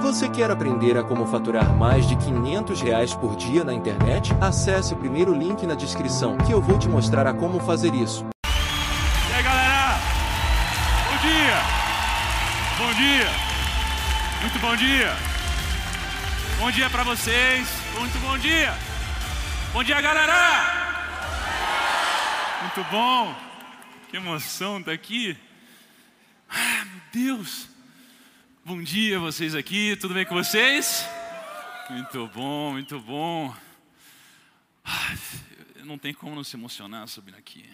Você quer aprender a como faturar mais de 500 reais por dia na internet? Acesse o primeiro link na descrição que eu vou te mostrar a como fazer isso. E aí, galera? Bom dia! Bom dia! Muito bom dia! Bom dia para vocês! Muito bom dia! Bom dia, galera! Muito bom! Que emoção estar aqui! Ah, meu Deus! Bom dia vocês aqui, tudo bem com vocês? Muito bom, muito bom. Não tem como não se emocionar subindo aqui.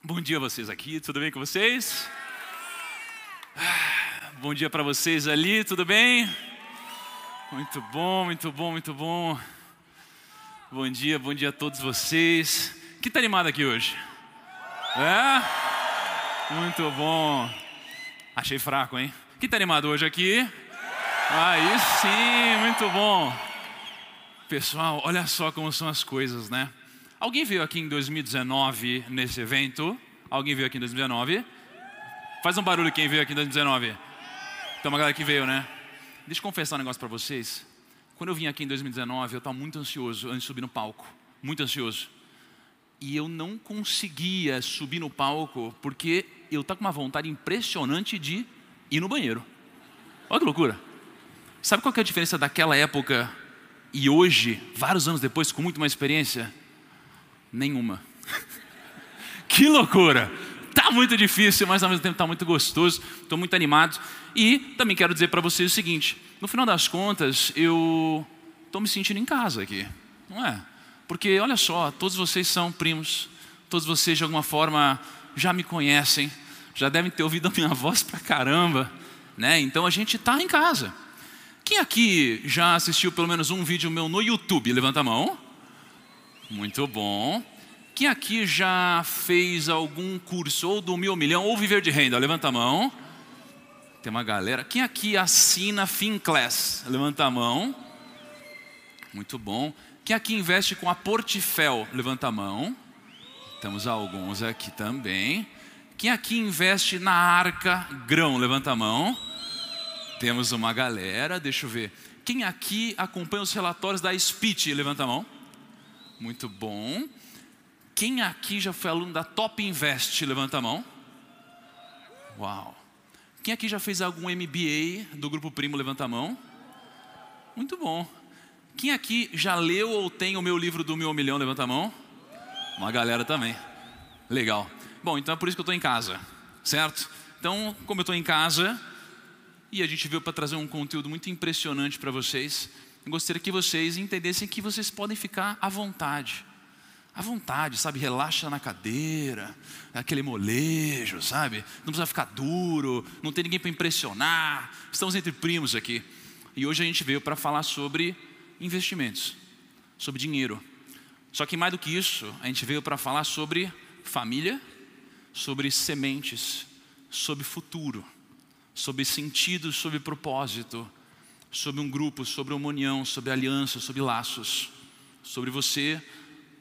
Bom dia vocês aqui, tudo bem com vocês? Ah, bom dia para vocês ali, tudo bem? Muito bom, muito bom, muito bom. Bom dia, bom dia a todos vocês. Quem está animado aqui hoje? É? Muito bom. Achei fraco, hein? Quem está animado hoje aqui? Aí sim, muito bom. Pessoal, olha só como são as coisas, né? Alguém veio aqui em 2019 nesse evento? Alguém veio aqui em 2019? Faz um barulho quem veio aqui em 2019. Tem uma galera que veio, né? Deixa eu confessar um negócio para vocês. Quando eu vim aqui em 2019, eu estava muito ansioso antes de subir no palco. Muito ansioso. E eu não conseguia subir no palco porque eu estava com uma vontade impressionante de ir no banheiro. Olha que loucura. Sabe qual é a diferença daquela época e hoje, vários anos depois, com muito mais experiência? Nenhuma. que loucura! Tá muito difícil, mas ao mesmo tempo tá muito gostoso. Estou muito animado. E também quero dizer para vocês o seguinte: no final das contas, eu estou me sentindo em casa aqui, não é? Porque olha só, todos vocês são primos, todos vocês de alguma forma já me conhecem, já devem ter ouvido a minha voz pra caramba, né? Então a gente está em casa. Quem aqui já assistiu pelo menos um vídeo meu no YouTube? Levanta a mão. Muito bom. Quem aqui já fez algum curso ou do Mil Milhão ou Viver de Renda? Levanta a mão. Tem uma galera. Quem aqui assina FinClass? Levanta a mão. Muito bom. Quem aqui investe com a Portifel? Levanta a mão. Temos alguns aqui também. Quem aqui investe na Arca Grão? Levanta a mão. Temos uma galera, deixa eu ver. Quem aqui acompanha os relatórios da Speech? Levanta a mão. Muito bom. Quem aqui já foi aluno da Top Invest? Levanta a mão. Uau. Quem aqui já fez algum MBA do Grupo Primo? Levanta a mão. Muito bom. Quem aqui já leu ou tem o meu livro do Meu Milhão? Levanta a mão. Uma galera também. Legal. Bom, então é por isso que eu estou em casa, certo? Então, como eu estou em casa e a gente veio para trazer um conteúdo muito impressionante para vocês, eu gostaria que vocês entendessem que vocês podem ficar à vontade. À vontade, sabe? Relaxa na cadeira, aquele molejo, sabe? Não precisa ficar duro, não tem ninguém para impressionar. Estamos entre primos aqui. E hoje a gente veio para falar sobre investimentos, sobre dinheiro. Só que mais do que isso, a gente veio para falar sobre família sobre sementes, sobre futuro, sobre sentido, sobre propósito, sobre um grupo, sobre uma união, sobre aliança, sobre laços, sobre você,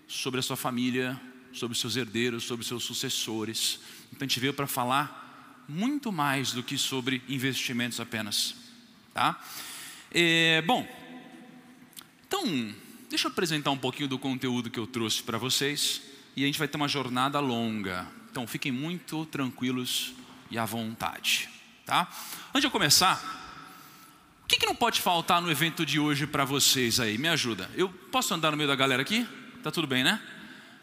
sobre a sua família, sobre seus herdeiros, sobre seus sucessores. Então a gente veio para falar muito mais do que sobre investimentos apenas, tá? É, bom, então deixa eu apresentar um pouquinho do conteúdo que eu trouxe para vocês e a gente vai ter uma jornada longa, então fiquem muito tranquilos e à vontade, tá? Antes de eu começar, o que, que não pode faltar no evento de hoje para vocês aí? Me ajuda. Eu posso andar no meio da galera aqui? Tá tudo bem, né?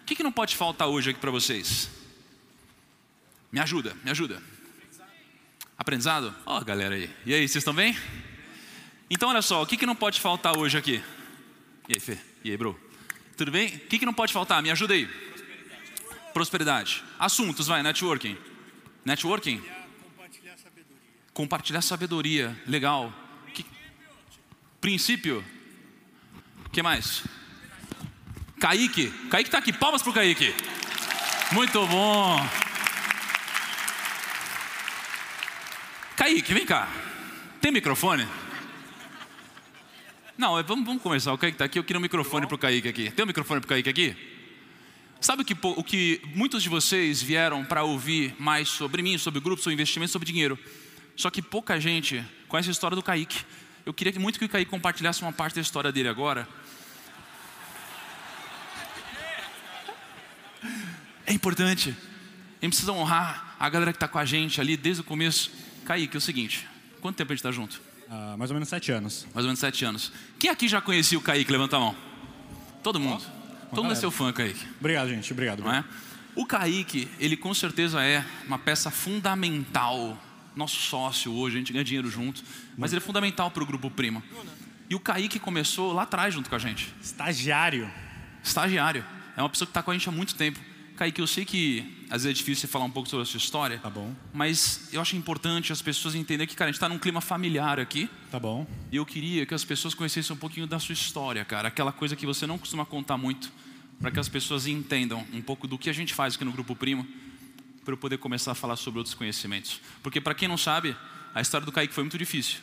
O que, que não pode faltar hoje aqui para vocês? Me ajuda, me ajuda. Aprendizado? Ó, oh, galera aí. E aí, vocês estão bem? Então, olha só, o que, que não pode faltar hoje aqui? E aí, Fê? E aí, bro? Tudo bem? O que, que não pode faltar? Me ajuda aí. Prosperidade. Assuntos, vai, networking. Networking? Compartilhar sabedoria. Compartilhar sabedoria. Legal. Que... Princípio? O que mais? Kaique. Kaique está aqui. Palmas para o Kaique. Muito bom. Kaique, vem cá. Tem microfone? Não, vamos, vamos começar. O Kaique está aqui. Eu queria um microfone para o Kaique aqui. Tem um microfone para o Kaique aqui? Sabe o que, o que muitos de vocês vieram para ouvir mais sobre mim, sobre o grupo, sobre investimento, sobre dinheiro? Só que pouca gente conhece a história do Kaique. Eu queria muito que o Kaique compartilhasse uma parte da história dele agora. É importante. A gente precisa honrar a galera que está com a gente ali desde o começo. Kaique, é o seguinte: quanto tempo a gente está junto? Uh, mais ou menos sete anos. Mais ou menos sete anos. Quem aqui já conhecia o Kaique? Levanta a mão. Todo mundo. Todo mundo é seu fã, Kaique. Obrigado, gente. Obrigado. É? O Kaique, ele com certeza é uma peça fundamental. Nosso sócio hoje, a gente ganha dinheiro junto. Mas ele é fundamental para o Grupo Prima. E o Kaique começou lá atrás junto com a gente. Estagiário. Estagiário. É uma pessoa que está com a gente há muito tempo. Kaique, eu sei que às vezes é difícil você falar um pouco sobre a sua história. Tá bom. Mas eu acho importante as pessoas entenderem que, cara, a gente está num clima familiar aqui. Tá bom. E eu queria que as pessoas conhecessem um pouquinho da sua história, cara. Aquela coisa que você não costuma contar muito. Para que as pessoas entendam um pouco do que a gente faz aqui no Grupo Primo. Para eu poder começar a falar sobre outros conhecimentos. Porque, para quem não sabe, a história do Kaique foi muito difícil.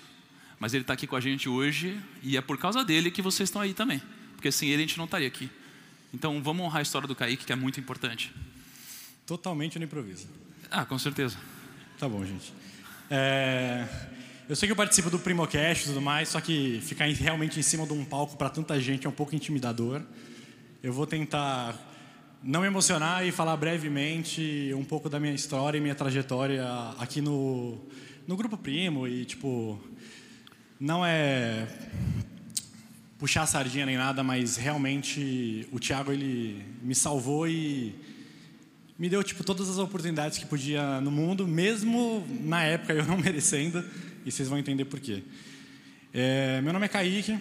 Mas ele está aqui com a gente hoje. E é por causa dele que vocês estão aí também. Porque sem ele a gente não estaria aqui. Então vamos honrar a história do Kaique, que é muito importante. Totalmente no improviso. Ah, com certeza. Tá bom, gente. É... Eu sei que eu participo do Primocast e tudo mais, só que ficar realmente em cima de um palco para tanta gente é um pouco intimidador. Eu vou tentar não me emocionar e falar brevemente um pouco da minha história e minha trajetória aqui no, no Grupo Primo. E, tipo, não é puxar a sardinha nem nada, mas realmente o Thiago ele me salvou e me deu tipo todas as oportunidades que podia no mundo, mesmo na época eu não merecendo, e vocês vão entender por quê. É, meu nome é Kaique,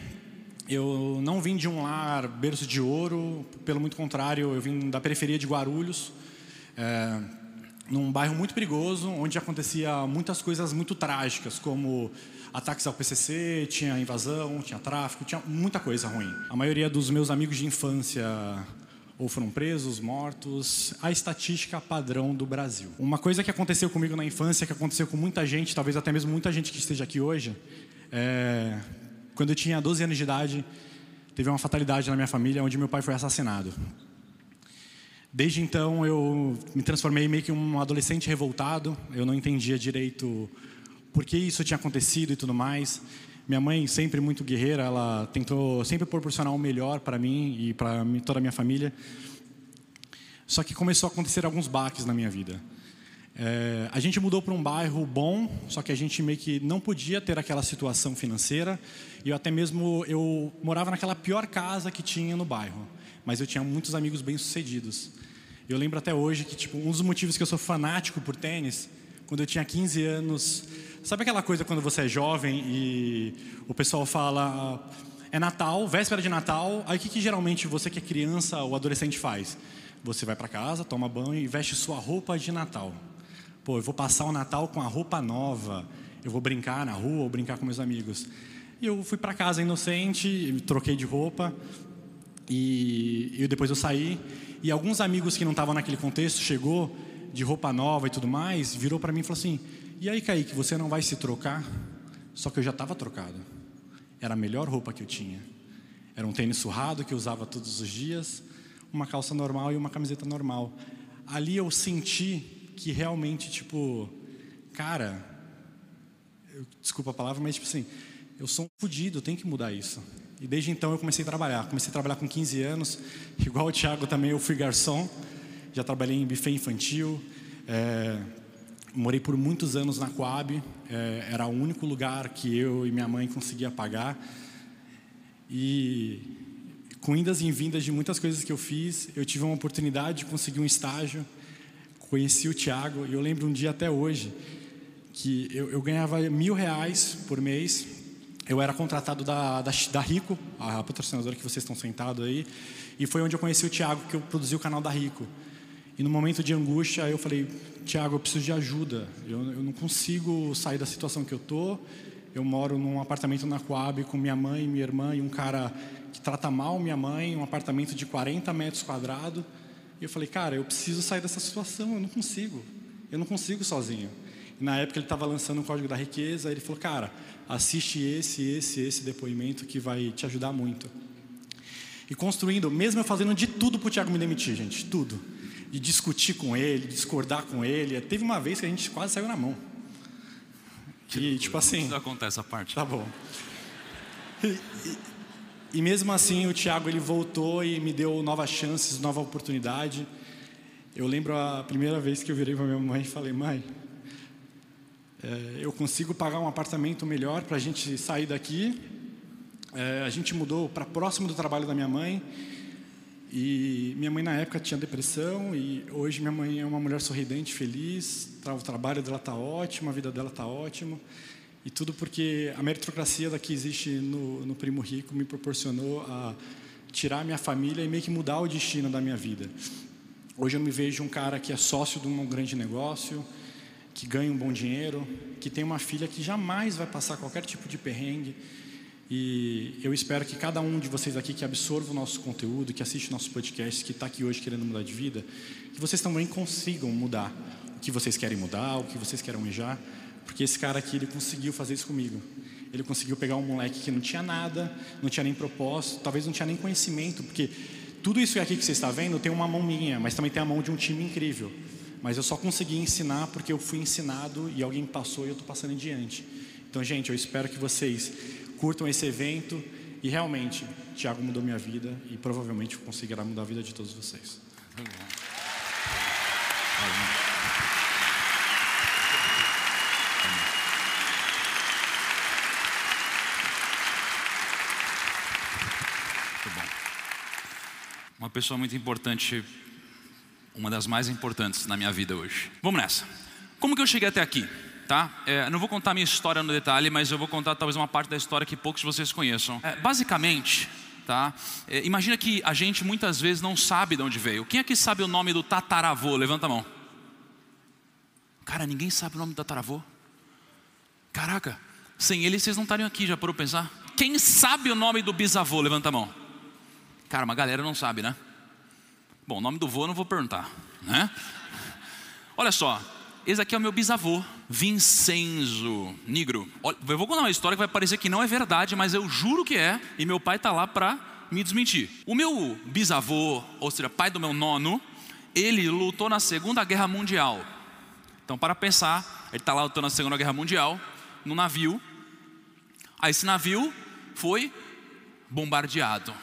eu não vim de um lar berço de ouro, pelo muito contrário, eu vim da periferia de Guarulhos, é, num bairro muito perigoso, onde acontecia muitas coisas muito trágicas, como ataques ao PCC, tinha invasão, tinha tráfico, tinha muita coisa ruim. A maioria dos meus amigos de infância ou foram presos, mortos, a estatística padrão do Brasil. Uma coisa que aconteceu comigo na infância, que aconteceu com muita gente, talvez até mesmo muita gente que esteja aqui hoje, é... quando eu tinha 12 anos de idade, teve uma fatalidade na minha família onde meu pai foi assassinado. Desde então eu me transformei meio que um adolescente revoltado, eu não entendia direito por que isso tinha acontecido e tudo mais. Minha mãe, sempre muito guerreira, ela tentou sempre proporcionar o melhor para mim e para toda a minha família. Só que começou a acontecer alguns baques na minha vida. É, a gente mudou para um bairro bom, só que a gente meio que não podia ter aquela situação financeira. E eu até mesmo eu morava naquela pior casa que tinha no bairro, mas eu tinha muitos amigos bem sucedidos. Eu lembro até hoje que tipo um dos motivos que eu sou fanático por tênis, quando eu tinha 15 anos, Sabe aquela coisa quando você é jovem e o pessoal fala é Natal, véspera de Natal, aí o que, que geralmente você que é criança ou adolescente faz? Você vai para casa, toma banho e veste sua roupa de Natal. Pô, eu vou passar o Natal com a roupa nova, eu vou brincar na rua ou brincar com meus amigos. E eu fui para casa inocente, troquei de roupa e, e depois eu saí e alguns amigos que não estavam naquele contexto chegou de roupa nova e tudo mais, virou para mim e falou assim: e aí, Kaique, você não vai se trocar? Só que eu já estava trocado. Era a melhor roupa que eu tinha. Era um tênis surrado que eu usava todos os dias, uma calça normal e uma camiseta normal. Ali eu senti que realmente, tipo, cara, eu, desculpa a palavra, mas tipo assim, eu sou um fodido, eu tenho que mudar isso. E desde então eu comecei a trabalhar. Comecei a trabalhar com 15 anos, igual o Thiago também, eu fui garçom, já trabalhei em buffet infantil, é, morei por muitos anos na Coab, é, era o único lugar que eu e minha mãe conseguia pagar. E com indas e vindas de muitas coisas que eu fiz, eu tive uma oportunidade de conseguir um estágio. Conheci o Tiago e eu lembro um dia até hoje que eu, eu ganhava mil reais por mês. Eu era contratado da, da, da Rico, a patrocinadora que vocês estão sentados aí, e foi onde eu conheci o Tiago, que eu produzi o canal da Rico. E no momento de angústia, eu falei, Tiago, eu preciso de ajuda. Eu, eu, não consigo sair da situação que eu tô. Eu moro num apartamento na Coab com minha mãe, minha irmã e um cara que trata mal minha mãe, um apartamento de 40 metros quadrados. E eu falei, cara, eu preciso sair dessa situação. Eu não consigo. Eu não consigo sozinho. E na época ele estava lançando o Código da Riqueza. Ele falou, cara, assiste esse, esse, esse depoimento que vai te ajudar muito. E construindo, mesmo eu fazendo de tudo para o Tiago me demitir, gente, tudo de discutir com ele, discordar com ele. Teve uma vez que a gente quase saiu na mão. E tipo assim. Não acontece essa parte. Tá bom. E, e, e, mesmo assim, o Tiago ele voltou e me deu novas chances, nova oportunidade. Eu lembro a primeira vez que eu virei para minha mãe e falei: Mãe, é, eu consigo pagar um apartamento melhor para a gente sair daqui. É, a gente mudou para próximo do trabalho da minha mãe. E minha mãe na época tinha depressão e hoje minha mãe é uma mulher sorridente, feliz, o trabalho dela está ótimo, a vida dela está ótima. E tudo porque a meritocracia que existe no, no Primo Rico me proporcionou a tirar minha família e meio que mudar o destino da minha vida. Hoje eu me vejo um cara que é sócio de um grande negócio, que ganha um bom dinheiro, que tem uma filha que jamais vai passar qualquer tipo de perrengue e eu espero que cada um de vocês aqui que absorva o nosso conteúdo, que assiste o nosso podcast, que está aqui hoje querendo mudar de vida, que vocês também consigam mudar o que vocês querem mudar, o que vocês querem almejar, porque esse cara aqui ele conseguiu fazer isso comigo. Ele conseguiu pegar um moleque que não tinha nada, não tinha nem propósito, talvez não tinha nem conhecimento, porque tudo isso aqui que você está vendo tem uma mão minha, mas também tem a mão de um time incrível. Mas eu só consegui ensinar porque eu fui ensinado e alguém passou e eu estou passando em diante. Então, gente, eu espero que vocês curtam esse evento e realmente, Tiago mudou minha vida e provavelmente conseguirá mudar a vida de todos vocês. Uma pessoa muito importante, uma das mais importantes na minha vida hoje. Vamos nessa. Como que eu cheguei até aqui? Tá? É, não vou contar a minha história no detalhe, mas eu vou contar talvez uma parte da história que poucos de vocês conheçam. É, basicamente, tá? É, imagina que a gente muitas vezes não sabe de onde veio. Quem aqui sabe o nome do tataravô? Levanta a mão. Cara, ninguém sabe o nome do tataravô. Caraca, sem ele vocês não estariam aqui, já por pensar? Quem sabe o nome do bisavô? Levanta a mão. Cara, uma galera não sabe, né? Bom, o nome do vô eu não vou perguntar, né? Olha só, esse aqui é o meu bisavô, Vincenzo Nigro. Eu vou contar uma história que vai parecer que não é verdade, mas eu juro que é, e meu pai está lá para me desmentir. O meu bisavô, ou seja, pai do meu nono, ele lutou na Segunda Guerra Mundial. Então, para pensar, ele está lá lutando na Segunda Guerra Mundial, no navio. Aí esse navio foi bombardeado.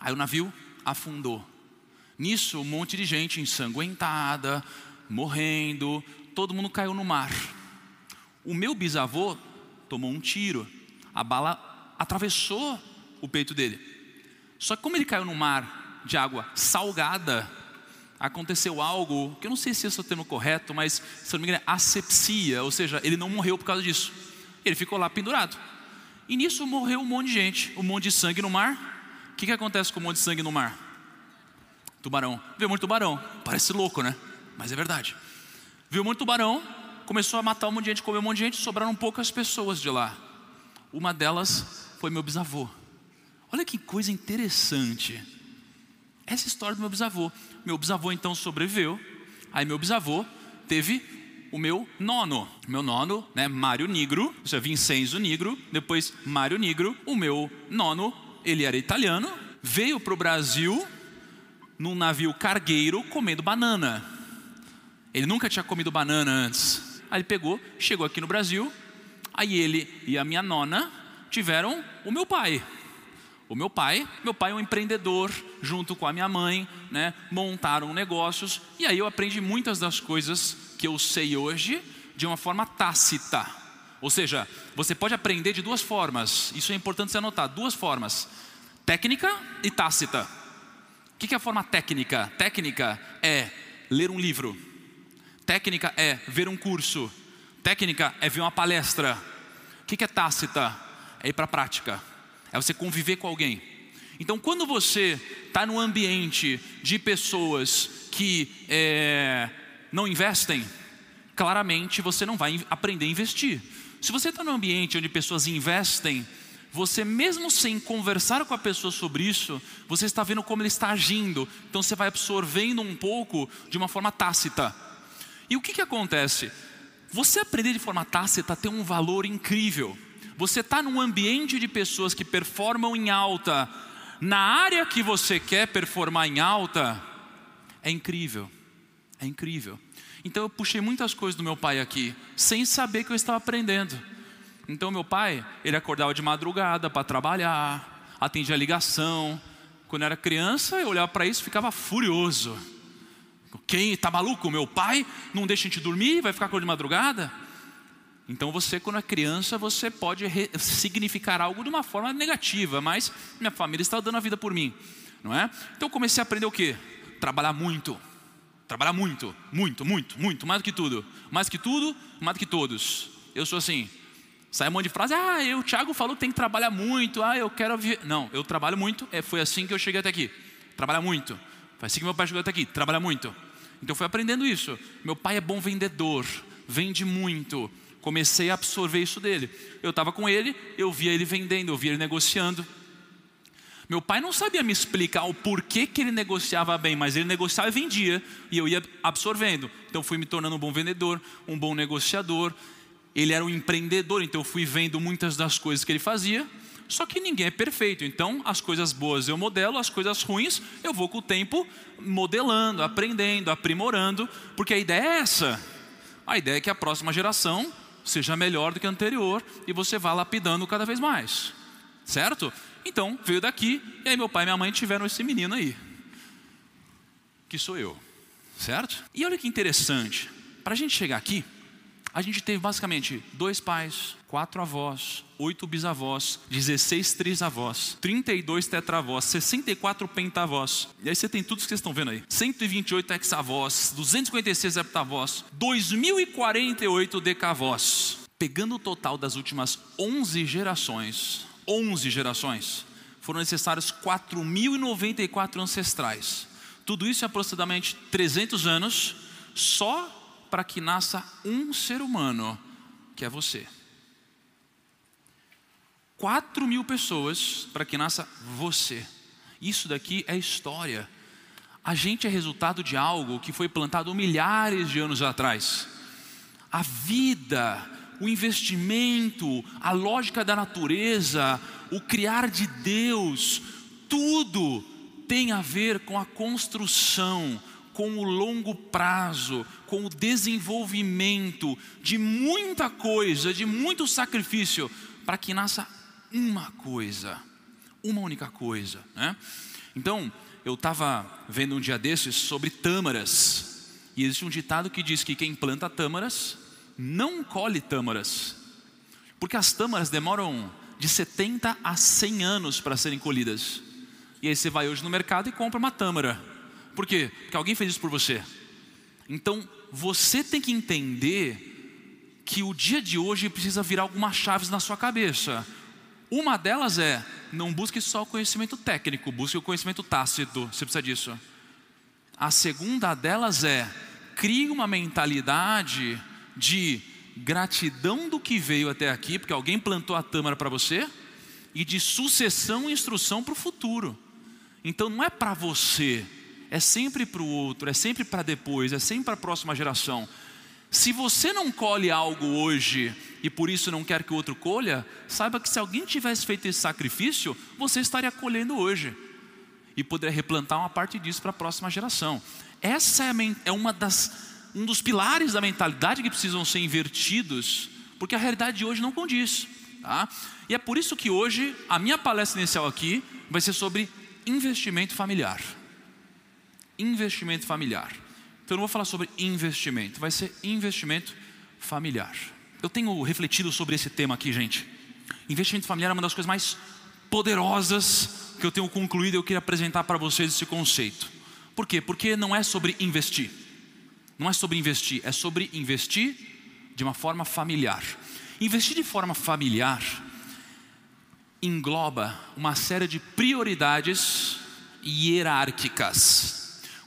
Aí o navio afundou. Nisso, um monte de gente ensanguentada, morrendo, todo mundo caiu no mar. O meu bisavô tomou um tiro, a bala atravessou o peito dele. Só que como ele caiu no mar de água salgada, aconteceu algo que eu não sei se esse é o termo correto, mas se não me engano é asepsia, ou seja, ele não morreu por causa disso. Ele ficou lá pendurado. E nisso morreu um monte de gente, um monte de sangue no mar. O que, que acontece com um monte de sangue no mar? Tubarão. Vê muito tubarão. Parece louco, né? Mas é verdade. Viu muito tubarão, começou a matar um monte de gente, comeu um monte de gente, sobraram poucas pessoas de lá. Uma delas foi meu bisavô. Olha que coisa interessante. Essa história do meu bisavô. Meu bisavô então sobreviveu. Aí meu bisavô teve o meu nono. Meu nono, né, Mário Nigro, isso é Vincenzo Nigro, depois Mário Nigro. O meu nono, ele era italiano, veio para o Brasil num navio cargueiro comendo banana. Ele nunca tinha comido banana antes. Aí ele pegou, chegou aqui no Brasil. Aí ele e a minha nona tiveram o meu pai. O meu pai, meu pai é um empreendedor, junto com a minha mãe, né, montaram negócios. E aí eu aprendi muitas das coisas que eu sei hoje de uma forma tácita. Ou seja, você pode aprender de duas formas. Isso é importante você anotar: duas formas, técnica e tácita. O que é a forma técnica? Técnica é ler um livro Técnica é ver um curso. Técnica é ver uma palestra. O que é tácita? É ir para a prática. É você conviver com alguém. Então, quando você está num ambiente de pessoas que é, não investem, claramente você não vai aprender a investir. Se você está num ambiente onde pessoas investem, você mesmo sem conversar com a pessoa sobre isso, você está vendo como ele está agindo. Então você vai absorvendo um pouco de uma forma tácita. E o que, que acontece? Você aprender de forma tácita tem um valor incrível. Você está num ambiente de pessoas que performam em alta, na área que você quer performar em alta, é incrível. É incrível. Então eu puxei muitas coisas do meu pai aqui, sem saber que eu estava aprendendo. Então meu pai, ele acordava de madrugada para trabalhar, atendia a ligação. Quando eu era criança, eu olhava para isso e ficava furioso. Quem está maluco? Meu pai não deixa a gente dormir, vai ficar acordando de madrugada? Então você, quando é criança, você pode significar algo de uma forma negativa, mas minha família está dando a vida por mim, não é? Então eu comecei a aprender o quê? Trabalhar muito. Trabalhar muito, muito, muito, muito, mais do que tudo. Mais do que tudo, mais do que todos. Eu sou assim. Sai um monte de frase, ah, eu, o Thiago falou que tem que trabalhar muito, ah, eu quero. Não, eu trabalho muito, é, foi assim que eu cheguei até aqui. Trabalhar muito. Foi assim que meu pai chegou até aqui, trabalhar muito. Então eu fui aprendendo isso. Meu pai é bom vendedor, vende muito comecei a absorver isso dele. Eu estava com ele, eu via ele vendendo, eu via ele negociando. Meu pai não sabia me explicar o porquê que ele negociava bem, mas ele negociava e vendia, e eu ia absorvendo. Então fui me tornando um bom vendedor, um bom negociador. Ele era um empreendedor, então eu fui vendo muitas das coisas que ele fazia. Só que ninguém é perfeito, então as coisas boas eu modelo, as coisas ruins eu vou com o tempo modelando, aprendendo, aprimorando, porque a ideia é essa. A ideia é que a próxima geração seja melhor do que a anterior e você vá lapidando cada vez mais. Certo? Então, veio daqui e aí meu pai e minha mãe tiveram esse menino aí. Que sou eu. Certo? E olha que interessante. Para a gente chegar aqui, a gente teve basicamente dois pais, quatro avós, oito bisavós, 16 trisavós, 32 tetravós, 64 pentavós. E aí você tem tudo que vocês estão vendo aí: 128 hexavós, 256 heptavós, 2048 decavós. Pegando o total das últimas 11 gerações, 11 gerações, foram necessários 4.094 ancestrais. Tudo isso em aproximadamente 300 anos, só para que nasça um ser humano, que é você. Quatro mil pessoas para que nasça você. Isso daqui é história. A gente é resultado de algo que foi plantado milhares de anos atrás. A vida, o investimento, a lógica da natureza, o criar de Deus, tudo tem a ver com a construção, com o longo prazo, com o desenvolvimento de muita coisa, de muito sacrifício, para que nasça uma coisa, uma única coisa. Né? Então, eu estava vendo um dia desses sobre tâmaras, e existe um ditado que diz que quem planta tâmaras não colhe tâmaras, porque as tâmaras demoram de 70 a 100 anos para serem colhidas. E aí você vai hoje no mercado e compra uma tâmara por quê? Porque alguém fez isso por você. Então, você tem que entender que o dia de hoje precisa virar algumas chaves na sua cabeça. Uma delas é: não busque só o conhecimento técnico, busque o conhecimento tácito. Você precisa disso. A segunda delas é: crie uma mentalidade de gratidão do que veio até aqui, porque alguém plantou a tâmara para você, e de sucessão e instrução para o futuro. Então não é para você, é sempre para o outro, é sempre para depois, é sempre para a próxima geração. Se você não colhe algo hoje e por isso não quer que o outro colha, saiba que se alguém tivesse feito esse sacrifício, você estaria colhendo hoje e poderia replantar uma parte disso para a próxima geração. Essa é, é uma das, um dos pilares da mentalidade que precisam ser invertidos, porque a realidade de hoje não condiz. Tá? E é por isso que hoje a minha palestra inicial aqui vai ser sobre investimento familiar investimento familiar. Então eu não vou falar sobre investimento, vai ser investimento familiar. Eu tenho refletido sobre esse tema aqui, gente. Investimento familiar é uma das coisas mais poderosas que eu tenho concluído e eu queria apresentar para vocês esse conceito. Por quê? Porque não é sobre investir. Não é sobre investir, é sobre investir de uma forma familiar. Investir de forma familiar engloba uma série de prioridades hierárquicas.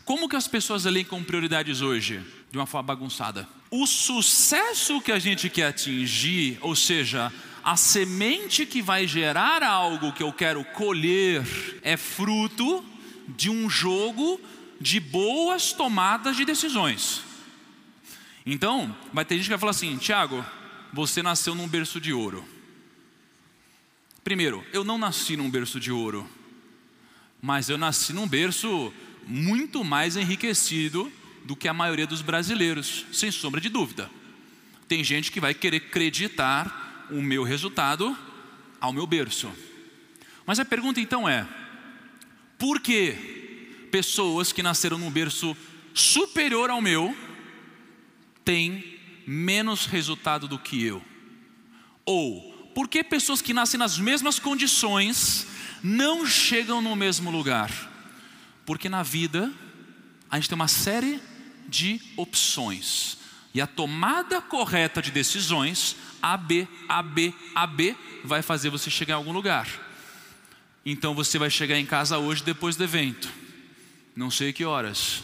Como que as pessoas elencam prioridades hoje? De uma forma bagunçada. O sucesso que a gente quer atingir, ou seja, a semente que vai gerar algo que eu quero colher, é fruto de um jogo de boas tomadas de decisões. Então, vai ter gente que vai falar assim: Tiago, você nasceu num berço de ouro. Primeiro, eu não nasci num berço de ouro, mas eu nasci num berço muito mais enriquecido do que a maioria dos brasileiros, sem sombra de dúvida. Tem gente que vai querer acreditar o meu resultado ao meu berço. Mas a pergunta então é: por que pessoas que nasceram num berço superior ao meu têm menos resultado do que eu? Ou por que pessoas que nascem nas mesmas condições não chegam no mesmo lugar? Porque na vida a gente tem uma série de opções. E a tomada correta de decisões, A, B, A, B, A, B, vai fazer você chegar em algum lugar. Então você vai chegar em casa hoje depois do evento. Não sei que horas.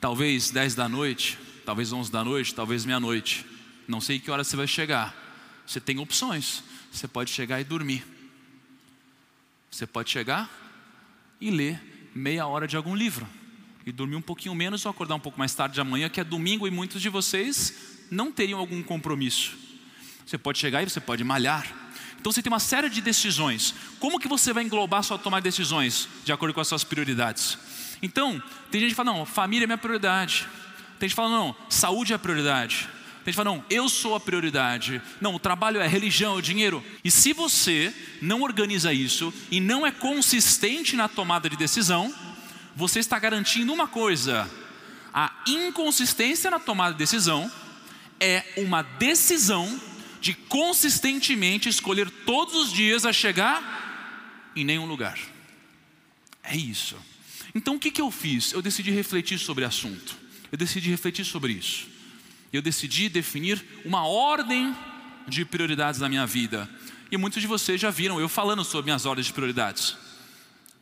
Talvez 10 da noite, talvez 11 da noite, talvez meia-noite. Não sei que horas você vai chegar. Você tem opções. Você pode chegar e dormir. Você pode chegar e ler meia hora de algum livro e dormir um pouquinho menos ou acordar um pouco mais tarde de amanhã, que é domingo e muitos de vocês não teriam algum compromisso. Você pode chegar e você pode malhar. Então você tem uma série de decisões. Como que você vai englobar sua tomar decisões de acordo com as suas prioridades? Então, tem gente que fala, não, família é minha prioridade. Tem gente que fala, não, saúde é a prioridade. Tem gente fala, não, eu sou a prioridade. Não, o trabalho é religião, é dinheiro. E se você não organiza isso e não é consistente na tomada de decisão, você está garantindo uma coisa: a inconsistência na tomada de decisão é uma decisão de consistentemente escolher todos os dias a chegar em nenhum lugar. É isso. Então o que, que eu fiz? Eu decidi refletir sobre o assunto. Eu decidi refletir sobre isso. Eu decidi definir uma ordem de prioridades na minha vida. E muitos de vocês já viram eu falando sobre minhas ordens de prioridades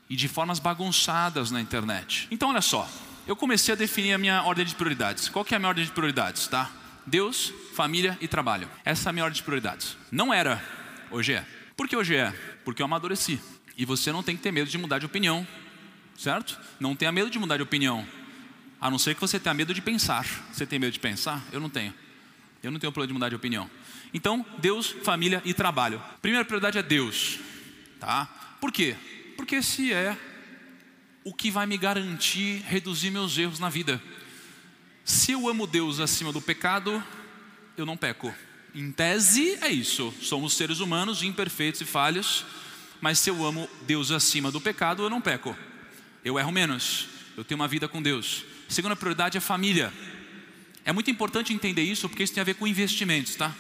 e de formas bagunçadas na internet. Então, olha só, eu comecei a definir a minha ordem de prioridades. Qual que é a minha ordem de prioridades, tá? Deus, família e trabalho. Essa é a minha ordem de prioridades. Não era, hoje é. Por que hoje é? Porque eu amadureci. E você não tem que ter medo de mudar de opinião, certo? Não tenha medo de mudar de opinião. A não ser que você tenha medo de pensar. Você tem medo de pensar? Eu não tenho. Eu não tenho problema de mudar de opinião. Então, Deus, família e trabalho. Primeira prioridade é Deus, tá? Por quê? Porque esse é o que vai me garantir reduzir meus erros na vida. Se eu amo Deus acima do pecado, eu não peco. Em tese é isso. Somos seres humanos imperfeitos e falhos, mas se eu amo Deus acima do pecado, eu não peco. Eu erro menos. Eu tenho uma vida com Deus. Segunda prioridade é família. É muito importante entender isso porque isso tem a ver com investimentos, tá?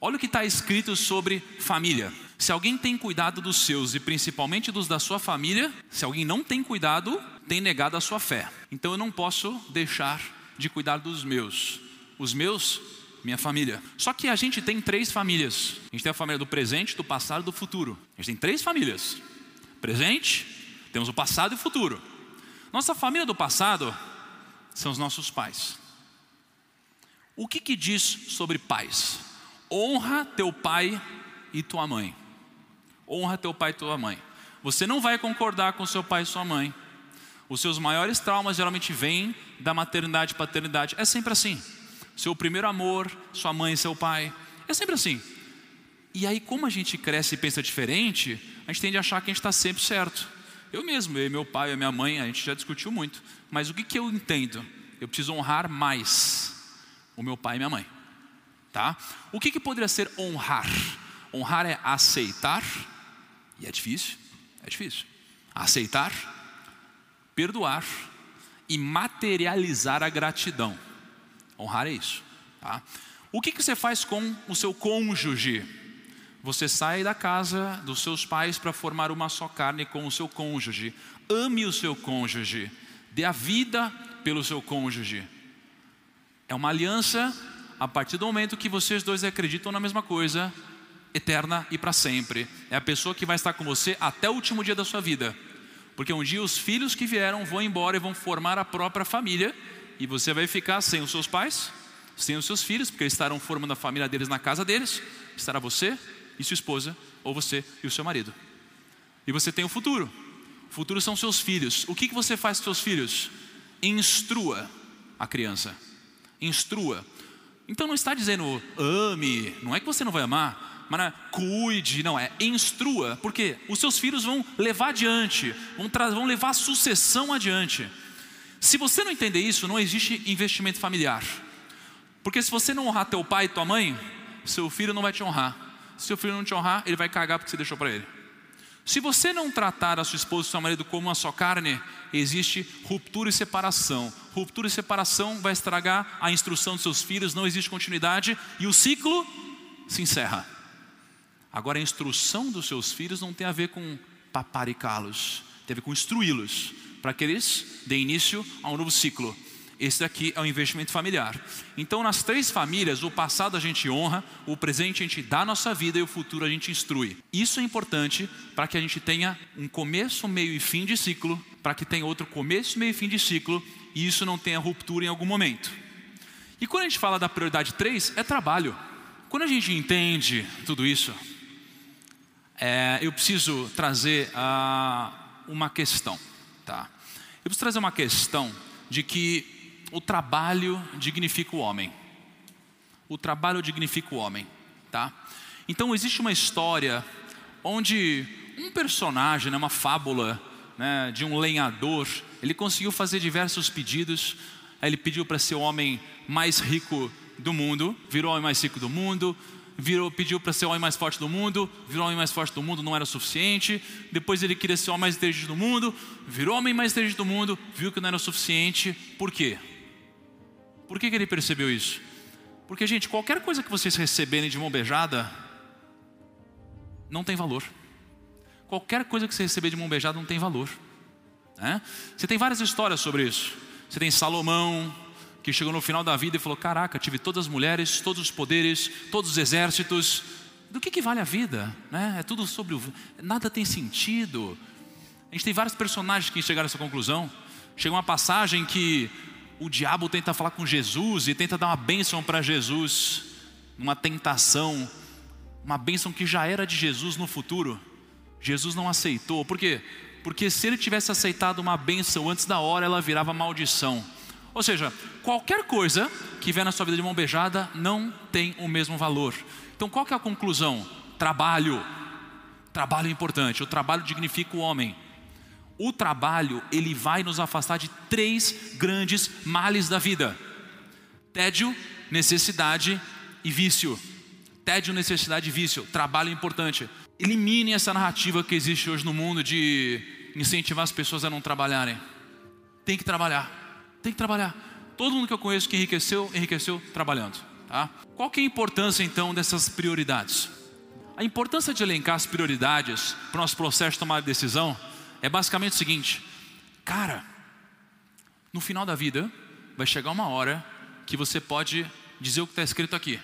Olha o que está escrito sobre família. Se alguém tem cuidado dos seus e principalmente dos da sua família, se alguém não tem cuidado, tem negado a sua fé. Então eu não posso deixar de cuidar dos meus. Os meus, minha família. Só que a gente tem três famílias. A gente tem a família do presente, do passado e do futuro. A gente tem três famílias: presente, temos o passado e o futuro. Nossa família do passado são os nossos pais. O que, que diz sobre pais? honra teu pai e tua mãe. Honra teu pai e tua mãe. Você não vai concordar com seu pai e sua mãe. Os seus maiores traumas geralmente vêm da maternidade e paternidade. É sempre assim. Seu primeiro amor, sua mãe e seu pai. É sempre assim. E aí, como a gente cresce e pensa diferente, a gente tende a achar que a gente está sempre certo. Eu mesmo, eu, meu pai e minha mãe, a gente já discutiu muito. Mas o que, que eu entendo? Eu preciso honrar mais o meu pai e minha mãe. Tá? O que, que poderia ser honrar? Honrar é aceitar, e é difícil, é difícil. Aceitar, perdoar e materializar a gratidão. Honrar é isso. Tá? O que, que você faz com o seu cônjuge? Você sai da casa dos seus pais para formar uma só carne com o seu cônjuge. Ame o seu cônjuge. Dê a vida pelo seu cônjuge. É uma aliança a partir do momento que vocês dois acreditam na mesma coisa, eterna e para sempre. É a pessoa que vai estar com você até o último dia da sua vida. Porque um dia os filhos que vieram vão embora e vão formar a própria família, e você vai ficar sem os seus pais, sem os seus filhos, porque eles estarão formando a família deles na casa deles. Estará você e sua esposa, ou você e o seu marido. E você tem o futuro. O futuro são seus filhos. O que, que você faz com seus filhos? Instrua a criança. Instrua. Então não está dizendo ame, não é que você não vai amar, mas é, cuide, não, é instrua, porque os seus filhos vão levar adiante, vão, vão levar a sucessão adiante. Se você não entender isso, não existe investimento familiar. Porque se você não honrar teu pai e tua mãe, seu filho não vai te honrar. Se seu filho não te honrar, ele vai cagar porque você deixou para ele. Se você não tratar a sua esposa e seu marido como a sua carne, existe ruptura e separação. Ruptura e separação vai estragar a instrução dos seus filhos, não existe continuidade e o ciclo se encerra. Agora, a instrução dos seus filhos não tem a ver com paparicá-los, tem a ver com instruí-los, para que eles deem início a um novo ciclo. Esse daqui é o investimento familiar. Então, nas três famílias, o passado a gente honra, o presente a gente dá a nossa vida e o futuro a gente instrui. Isso é importante para que a gente tenha um começo, meio e fim de ciclo, para que tenha outro começo, meio e fim de ciclo, e isso não tenha ruptura em algum momento. E quando a gente fala da prioridade 3, é trabalho. Quando a gente entende tudo isso, é, eu preciso trazer uh, uma questão. Tá? Eu preciso trazer uma questão de que o trabalho dignifica o homem. O trabalho dignifica o homem, tá? Então existe uma história onde um personagem, né, uma fábula né, de um lenhador, ele conseguiu fazer diversos pedidos. Ele pediu para ser o homem mais rico do mundo, virou o homem mais rico do mundo, virou, pediu para ser o homem mais forte do mundo, virou o homem mais forte do mundo, não era suficiente. Depois ele queria ser o homem mais inteligente do mundo, virou o homem mais inteligente do mundo, viu que não era suficiente. Por quê? Por que, que ele percebeu isso? Porque, gente, qualquer coisa que vocês receberem de mão beijada, não tem valor. Qualquer coisa que você receber de mão beijada não tem valor. Né? Você tem várias histórias sobre isso. Você tem Salomão, que chegou no final da vida e falou: Caraca, tive todas as mulheres, todos os poderes, todos os exércitos. Do que, que vale a vida? Né? É tudo sobre o. Nada tem sentido. A gente tem vários personagens que chegaram a essa conclusão. Chega uma passagem que o diabo tenta falar com Jesus e tenta dar uma bênção para Jesus, uma tentação, uma bênção que já era de Jesus no futuro. Jesus não aceitou, por quê? Porque se ele tivesse aceitado uma bênção antes da hora, ela virava maldição. Ou seja, qualquer coisa que vier na sua vida de mão beijada não tem o mesmo valor. Então qual que é a conclusão? Trabalho. Trabalho é importante, o trabalho dignifica o homem o trabalho ele vai nos afastar de três grandes males da vida: tédio, necessidade e vício. Tédio, necessidade e vício. Trabalho é importante. Elimine essa narrativa que existe hoje no mundo de incentivar as pessoas a não trabalharem. Tem que trabalhar. Tem que trabalhar. Todo mundo que eu conheço que enriqueceu, enriqueceu trabalhando. Tá? Qual que é a importância então dessas prioridades? A importância de elencar as prioridades para o nosso processo de tomar decisão é basicamente o seguinte: cara, no final da vida vai chegar uma hora que você pode dizer o que está escrito aqui.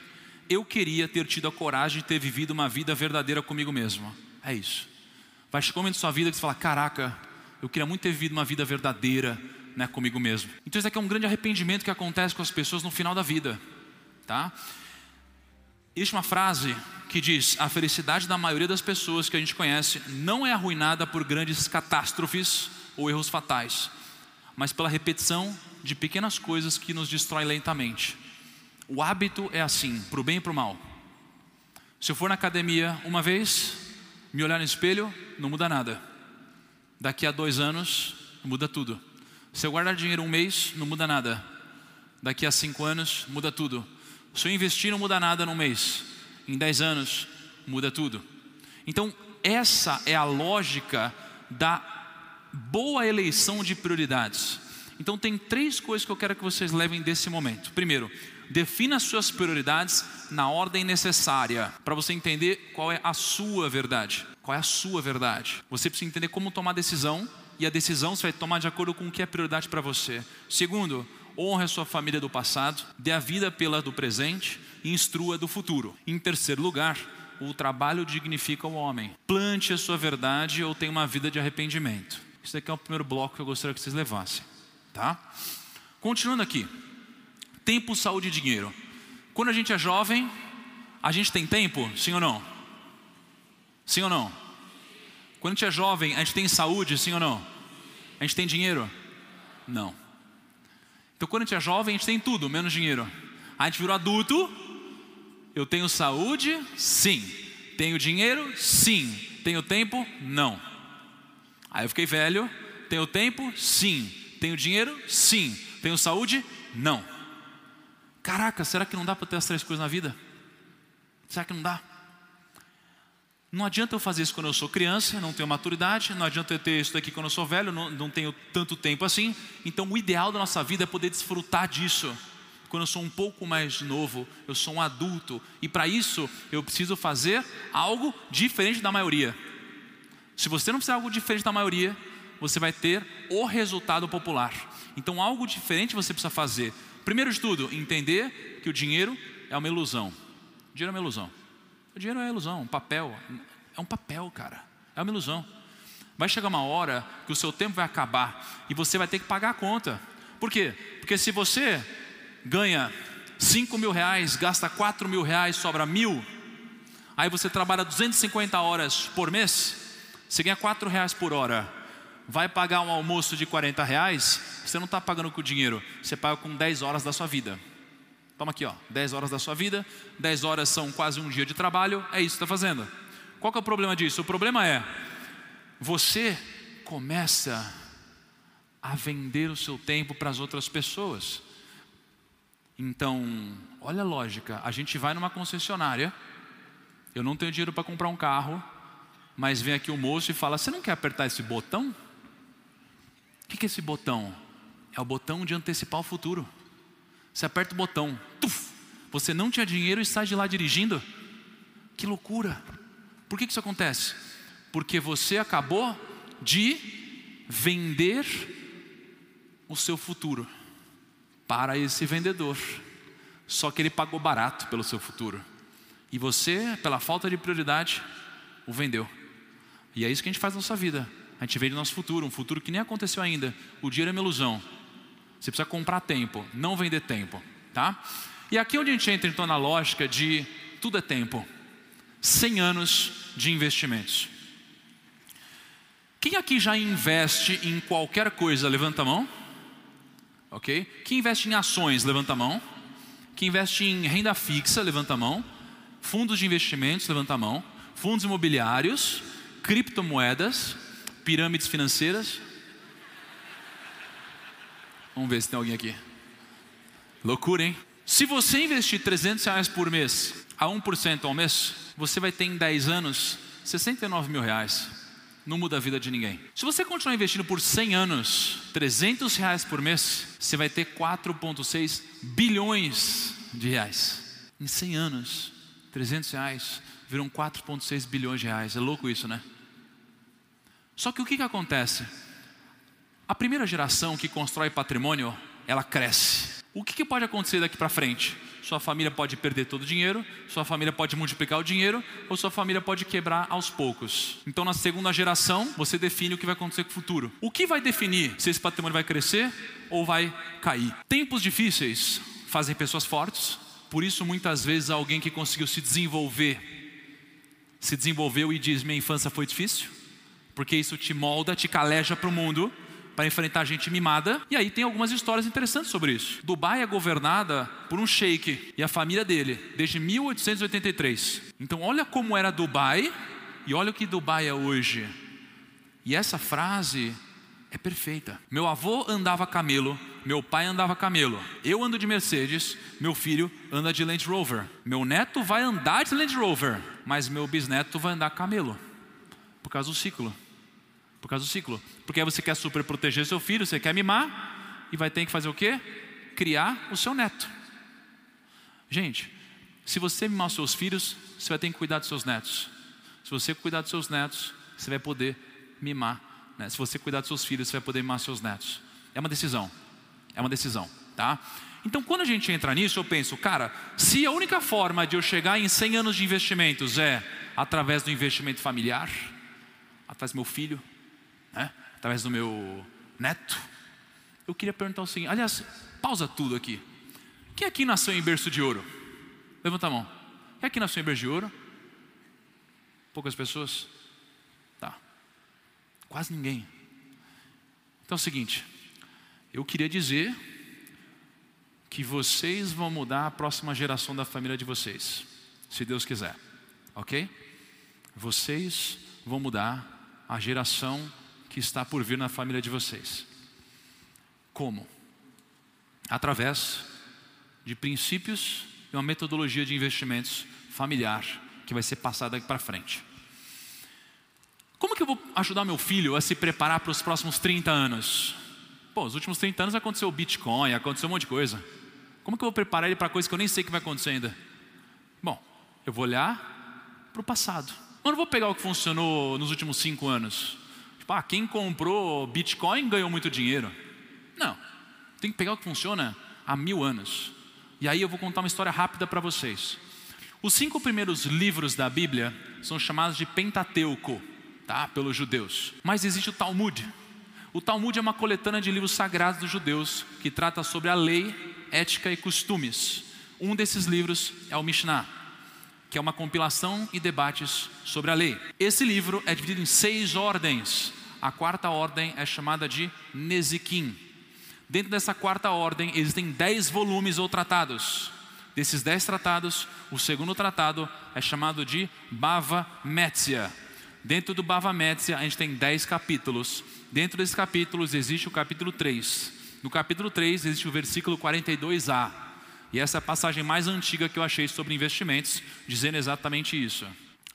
Eu queria ter tido a coragem de ter vivido uma vida verdadeira comigo mesmo. É isso. Vai chegar um momento da sua vida que você fala: caraca, eu queria muito ter vivido uma vida verdadeira né, comigo mesmo. Então isso aqui é um grande arrependimento que acontece com as pessoas no final da vida, tá? Existe uma frase que diz: a felicidade da maioria das pessoas que a gente conhece não é arruinada por grandes catástrofes ou erros fatais, mas pela repetição de pequenas coisas que nos destroem lentamente. O hábito é assim, para o bem e para o mal. Se eu for na academia uma vez, me olhar no espelho, não muda nada. Daqui a dois anos, muda tudo. Se eu guardar dinheiro um mês, não muda nada. Daqui a cinco anos, muda tudo. Se eu investir, não muda nada num mês. Em dez anos, muda tudo. Então, essa é a lógica da boa eleição de prioridades. Então, tem três coisas que eu quero que vocês levem desse momento. Primeiro, defina as suas prioridades na ordem necessária, para você entender qual é a sua verdade. Qual é a sua verdade? Você precisa entender como tomar decisão, e a decisão você vai tomar de acordo com o que é prioridade para você. Segundo, honre a sua família do passado, dê a vida pela do presente e instrua do futuro. Em terceiro lugar, o trabalho dignifica o homem. Plante a sua verdade ou tenha uma vida de arrependimento. Isso aqui é o primeiro bloco que eu gostaria que vocês levassem, tá? Continuando aqui. Tempo, saúde e dinheiro. Quando a gente é jovem, a gente tem tempo? Sim ou não? Sim ou não? Quando a gente é jovem, a gente tem saúde? Sim ou não? A gente tem dinheiro? Não. Então, quando a gente é jovem, a gente tem tudo, menos dinheiro. A gente virou adulto, eu tenho saúde? Sim. Tenho dinheiro? Sim. Tenho tempo? Não. Aí eu fiquei velho, tenho tempo? Sim. Tenho dinheiro? Sim. Tenho saúde? Não. Caraca, será que não dá para ter as três coisas na vida? Será que não dá? Não adianta eu fazer isso quando eu sou criança, não tenho maturidade, não adianta eu ter isso daqui quando eu sou velho, não, não tenho tanto tempo assim. Então, o ideal da nossa vida é poder desfrutar disso. Quando eu sou um pouco mais novo, eu sou um adulto, e para isso eu preciso fazer algo diferente da maioria. Se você não fizer algo diferente da maioria, você vai ter o resultado popular. Então, algo diferente você precisa fazer. Primeiro de tudo, entender que o dinheiro é uma ilusão. O dinheiro é uma ilusão. O dinheiro é ilusão, um papel. É um papel, cara. É uma ilusão. Vai chegar uma hora que o seu tempo vai acabar e você vai ter que pagar a conta. Por quê? Porque se você ganha 5 mil reais, gasta 4 mil reais, sobra mil, aí você trabalha 250 horas por mês, você ganha 4 reais por hora, vai pagar um almoço de 40 reais, você não está pagando com dinheiro, você paga com 10 horas da sua vida. Toma aqui, ó, 10 horas da sua vida, 10 horas são quase um dia de trabalho, é isso que está fazendo. Qual que é o problema disso? O problema é, você começa a vender o seu tempo para as outras pessoas. Então, olha a lógica, a gente vai numa concessionária, eu não tenho dinheiro para comprar um carro, mas vem aqui o moço e fala: Você não quer apertar esse botão? O que é esse botão? É o botão de antecipar o futuro. Você aperta o botão, tuf, você não tinha dinheiro e sai de lá dirigindo? Que loucura! Por que isso acontece? Porque você acabou de vender o seu futuro para esse vendedor. Só que ele pagou barato pelo seu futuro. E você, pela falta de prioridade, o vendeu. E é isso que a gente faz na nossa vida. A gente vende nosso futuro, um futuro que nem aconteceu ainda. O dinheiro é uma ilusão. Você precisa comprar tempo, não vender tempo, tá? E aqui é onde a gente entra então na lógica de tudo é tempo. 100 anos de investimentos. Quem aqui já investe em qualquer coisa, levanta a mão. Ok? Quem investe em ações, levanta a mão. Quem investe em renda fixa, levanta a mão. Fundos de investimentos, levanta a mão. Fundos imobiliários, criptomoedas, pirâmides financeiras, Vamos ver se tem alguém aqui. Loucura, hein? Se você investir 300 reais por mês a 1% ao mês, você vai ter em 10 anos 69 mil reais. Não muda a vida de ninguém. Se você continuar investindo por 100 anos, 300 reais por mês, você vai ter 4,6 bilhões de reais. Em 100 anos, 300 reais viram 4,6 bilhões de reais. É louco isso, né? Só que o que, que acontece? A primeira geração que constrói patrimônio, ela cresce. O que, que pode acontecer daqui para frente? Sua família pode perder todo o dinheiro, sua família pode multiplicar o dinheiro, ou sua família pode quebrar aos poucos. Então, na segunda geração, você define o que vai acontecer com o futuro. O que vai definir se esse patrimônio vai crescer ou vai cair? Tempos difíceis fazem pessoas fortes, por isso, muitas vezes, alguém que conseguiu se desenvolver, se desenvolveu e diz: Minha infância foi difícil, porque isso te molda, te caleja para o mundo para enfrentar gente mimada. E aí tem algumas histórias interessantes sobre isso. Dubai é governada por um sheik e a família dele desde 1883. Então olha como era Dubai e olha o que Dubai é hoje. E essa frase é perfeita. Meu avô andava camelo, meu pai andava camelo. Eu ando de Mercedes, meu filho anda de Land Rover. Meu neto vai andar de Land Rover, mas meu bisneto vai andar camelo. Por causa do ciclo. Por causa do ciclo. Porque aí você quer super proteger seu filho, você quer mimar, e vai ter que fazer o quê? Criar o seu neto. Gente, se você mimar os seus filhos, você vai ter que cuidar dos seus netos. Se você cuidar dos seus netos, você vai poder mimar. Né? Se você cuidar dos seus filhos, você vai poder mimar seus netos. É uma decisão. É uma decisão, tá? Então, quando a gente entra nisso, eu penso, cara, se a única forma de eu chegar em 100 anos de investimentos é através do investimento familiar, através do meu filho, né? através do meu neto. Eu queria perguntar o seguinte: aliás, pausa tudo aqui. Quem aqui nasceu em berço de ouro? Levanta a mão. Quem aqui nasceu em berço de ouro? Poucas pessoas? Tá. Quase ninguém. Então é o seguinte: eu queria dizer que vocês vão mudar a próxima geração da família de vocês, se Deus quiser, ok? Vocês vão mudar a geração que está por vir na família de vocês. Como? Através de princípios e uma metodologia de investimentos familiar que vai ser passada daqui para frente. Como que eu vou ajudar meu filho a se preparar para os próximos 30 anos? Pô, os últimos 30 anos aconteceu o Bitcoin, aconteceu um monte de coisa. Como que eu vou preparar ele para coisa que eu nem sei que vai acontecer ainda? Bom, eu vou olhar para o passado. Eu não vou pegar o que funcionou nos últimos cinco anos. Tipo, ah, quem comprou Bitcoin ganhou muito dinheiro. Não, tem que pegar o que funciona há mil anos. E aí eu vou contar uma história rápida para vocês. Os cinco primeiros livros da Bíblia são chamados de Pentateuco tá? pelos judeus. Mas existe o Talmud. O Talmud é uma coletânea de livros sagrados dos judeus que trata sobre a lei, ética e costumes. Um desses livros é o Mishnah, que é uma compilação e debates sobre a lei. Esse livro é dividido em seis ordens. A quarta ordem é chamada de Nezikim. Dentro dessa quarta ordem existem dez volumes ou tratados. Desses dez tratados, o segundo tratado é chamado de Bava Metzia, Dentro do Bava Metzia, a gente tem 10 capítulos. Dentro desses capítulos existe o capítulo 3. No capítulo 3 existe o versículo 42a. E essa é a passagem mais antiga que eu achei sobre investimentos, dizendo exatamente isso.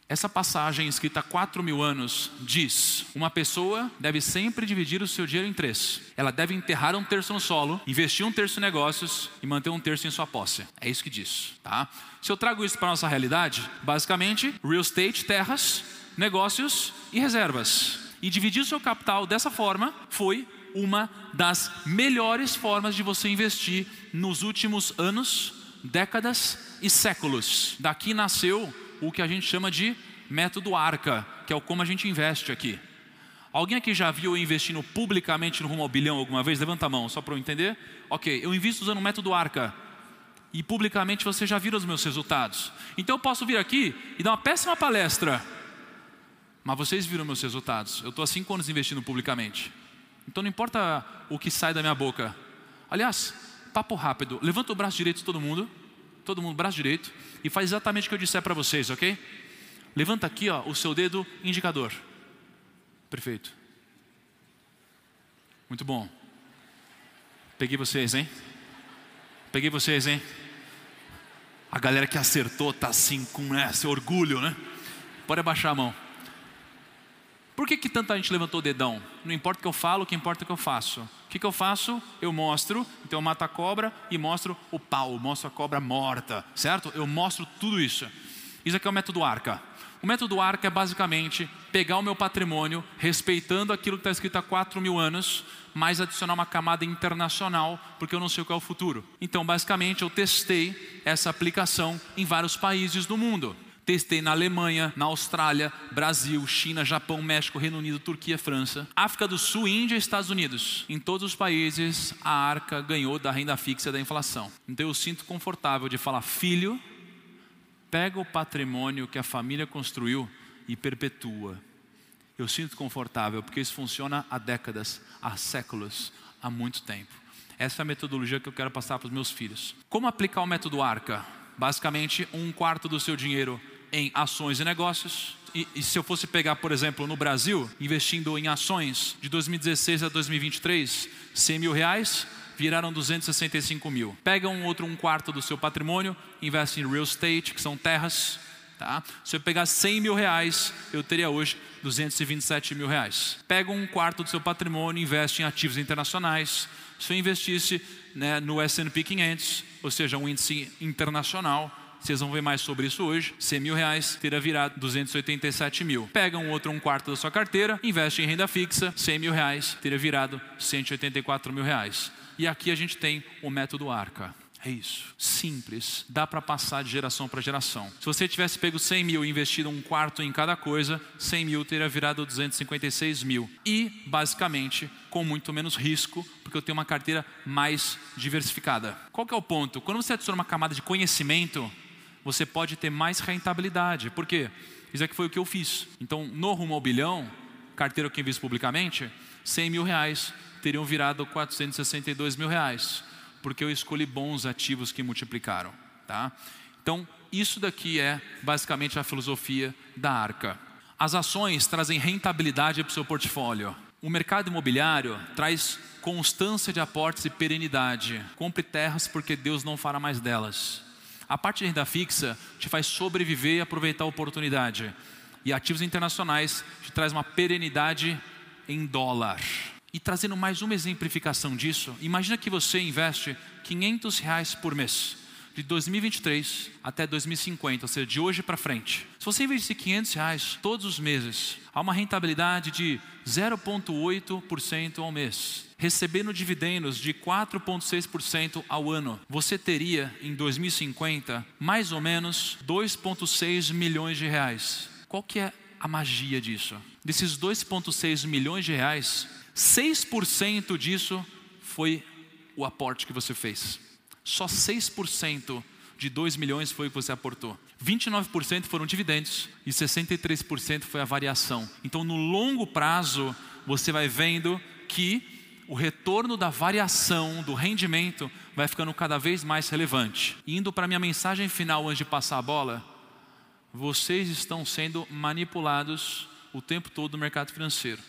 Essa passagem, escrita há 4 mil anos, diz: Uma pessoa deve sempre dividir o seu dinheiro em três. Ela deve enterrar um terço no solo, investir um terço em negócios e manter um terço em sua posse. É isso que diz. Tá? Se eu trago isso para a nossa realidade, basicamente, real estate, terras, negócios e reservas. E dividir o seu capital dessa forma foi uma das melhores formas de você investir nos últimos anos, décadas e séculos. Daqui nasceu o que a gente chama de método ARCA, que é o como a gente investe aqui. Alguém aqui já viu eu investindo publicamente no rumo ao bilhão alguma vez? Levanta a mão, só para eu entender. Ok, eu invisto usando o método ARCA. E publicamente você já viu os meus resultados. Então eu posso vir aqui e dar uma péssima palestra mas vocês viram meus resultados. Eu estou há cinco anos investindo publicamente. Então não importa o que sai da minha boca. Aliás, papo rápido. Levanta o braço direito todo mundo. Todo mundo, braço direito. E faz exatamente o que eu disser para vocês, ok? Levanta aqui ó, o seu dedo indicador. Perfeito. Muito bom. Peguei vocês, hein? Peguei vocês, hein? A galera que acertou tá assim com né, seu orgulho, né? Pode abaixar a mão. Por que, que tanta gente levantou o dedão? Não importa o que eu falo, o que importa é o que eu faço. O que, que eu faço? Eu mostro, então eu mato a cobra e mostro o pau, mostro a cobra morta, certo? Eu mostro tudo isso. Isso aqui é o método arca. O método arca é basicamente pegar o meu patrimônio, respeitando aquilo que está escrito há 4 mil anos, mas adicionar uma camada internacional, porque eu não sei o que é o futuro. Então, basicamente, eu testei essa aplicação em vários países do mundo. Testei na Alemanha, na Austrália, Brasil, China, Japão, México, Reino Unido, Turquia, França, África do Sul, Índia e Estados Unidos. Em todos os países, a arca ganhou da renda fixa da inflação. Então eu sinto confortável de falar, filho, pega o patrimônio que a família construiu e perpetua. Eu sinto confortável porque isso funciona há décadas, há séculos, há muito tempo. Essa é a metodologia que eu quero passar para os meus filhos. Como aplicar o método ARCA? Basicamente, um quarto do seu dinheiro em ações e negócios. E, e, se eu fosse pegar, por exemplo, no Brasil, investindo em ações de 2016 a 2023, 100 mil reais, viraram 265 mil. Pega um outro um quarto do seu patrimônio, investe em real estate, que são terras. Tá? Se eu pegar 100 mil reais, eu teria hoje 227 mil reais. Pega um quarto do seu patrimônio, investe em ativos internacionais. Se eu investisse né, no S&P 500, ou seja, um índice internacional, vocês vão ver mais sobre isso hoje. 100 mil reais teria virado 287 mil. Pega um outro um quarto da sua carteira, investe em renda fixa, 100 mil reais teria virado 184 mil reais. E aqui a gente tem o método ARCA. É isso, simples, dá para passar de geração para geração. Se você tivesse pego 100 mil e investido um quarto em cada coisa, 100 mil teria virado 256 mil. E, basicamente, com muito menos risco, porque eu tenho uma carteira mais diversificada. Qual que é o ponto? Quando você adiciona uma camada de conhecimento, você pode ter mais rentabilidade. Por quê? Isso aqui foi o que eu fiz. Então, no rumo ao bilhão, carteira que invisto publicamente, 100 mil reais teriam virado 462 mil reais, porque eu escolhi bons ativos que multiplicaram. Tá? Então, isso daqui é basicamente a filosofia da arca. As ações trazem rentabilidade para o seu portfólio. O mercado imobiliário traz constância de aportes e perenidade. Compre terras porque Deus não fará mais delas. A parte de renda fixa te faz sobreviver e aproveitar a oportunidade. E ativos internacionais te traz uma perenidade em dólar. E trazendo mais uma exemplificação disso, imagina que você investe 500 reais por mês, de 2023 até 2050, ou seja, de hoje para frente. Se você investir 500 reais todos os meses, há uma rentabilidade de 0,8% ao mês, recebendo dividendos de 4,6% ao ano, você teria em 2050 mais ou menos 2,6 milhões de reais. Qual que é a magia disso? Desses 2,6 milhões de reais, 6% disso foi o aporte que você fez. Só 6% de 2 milhões foi o que você aportou. 29% foram dividendos e 63% foi a variação. Então, no longo prazo, você vai vendo que o retorno da variação do rendimento vai ficando cada vez mais relevante. Indo para a minha mensagem final antes de passar a bola, vocês estão sendo manipulados o tempo todo no mercado financeiro.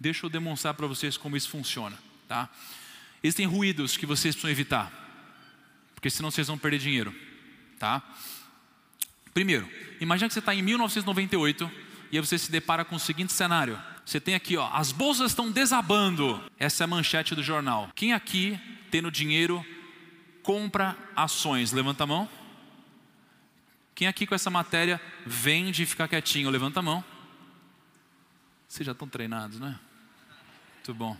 Deixa eu demonstrar para vocês como isso funciona, tá? Existem ruídos que vocês precisam evitar, porque senão vocês vão perder dinheiro, tá? Primeiro, imagine que você está em 1998 e aí você se depara com o seguinte cenário: você tem aqui, ó, as bolsas estão desabando. Essa é a manchete do jornal. Quem aqui, tendo dinheiro, compra ações? Levanta a mão. Quem aqui com essa matéria vende e fica quietinho? Levanta a mão. Vocês já estão treinados, né? Muito bom.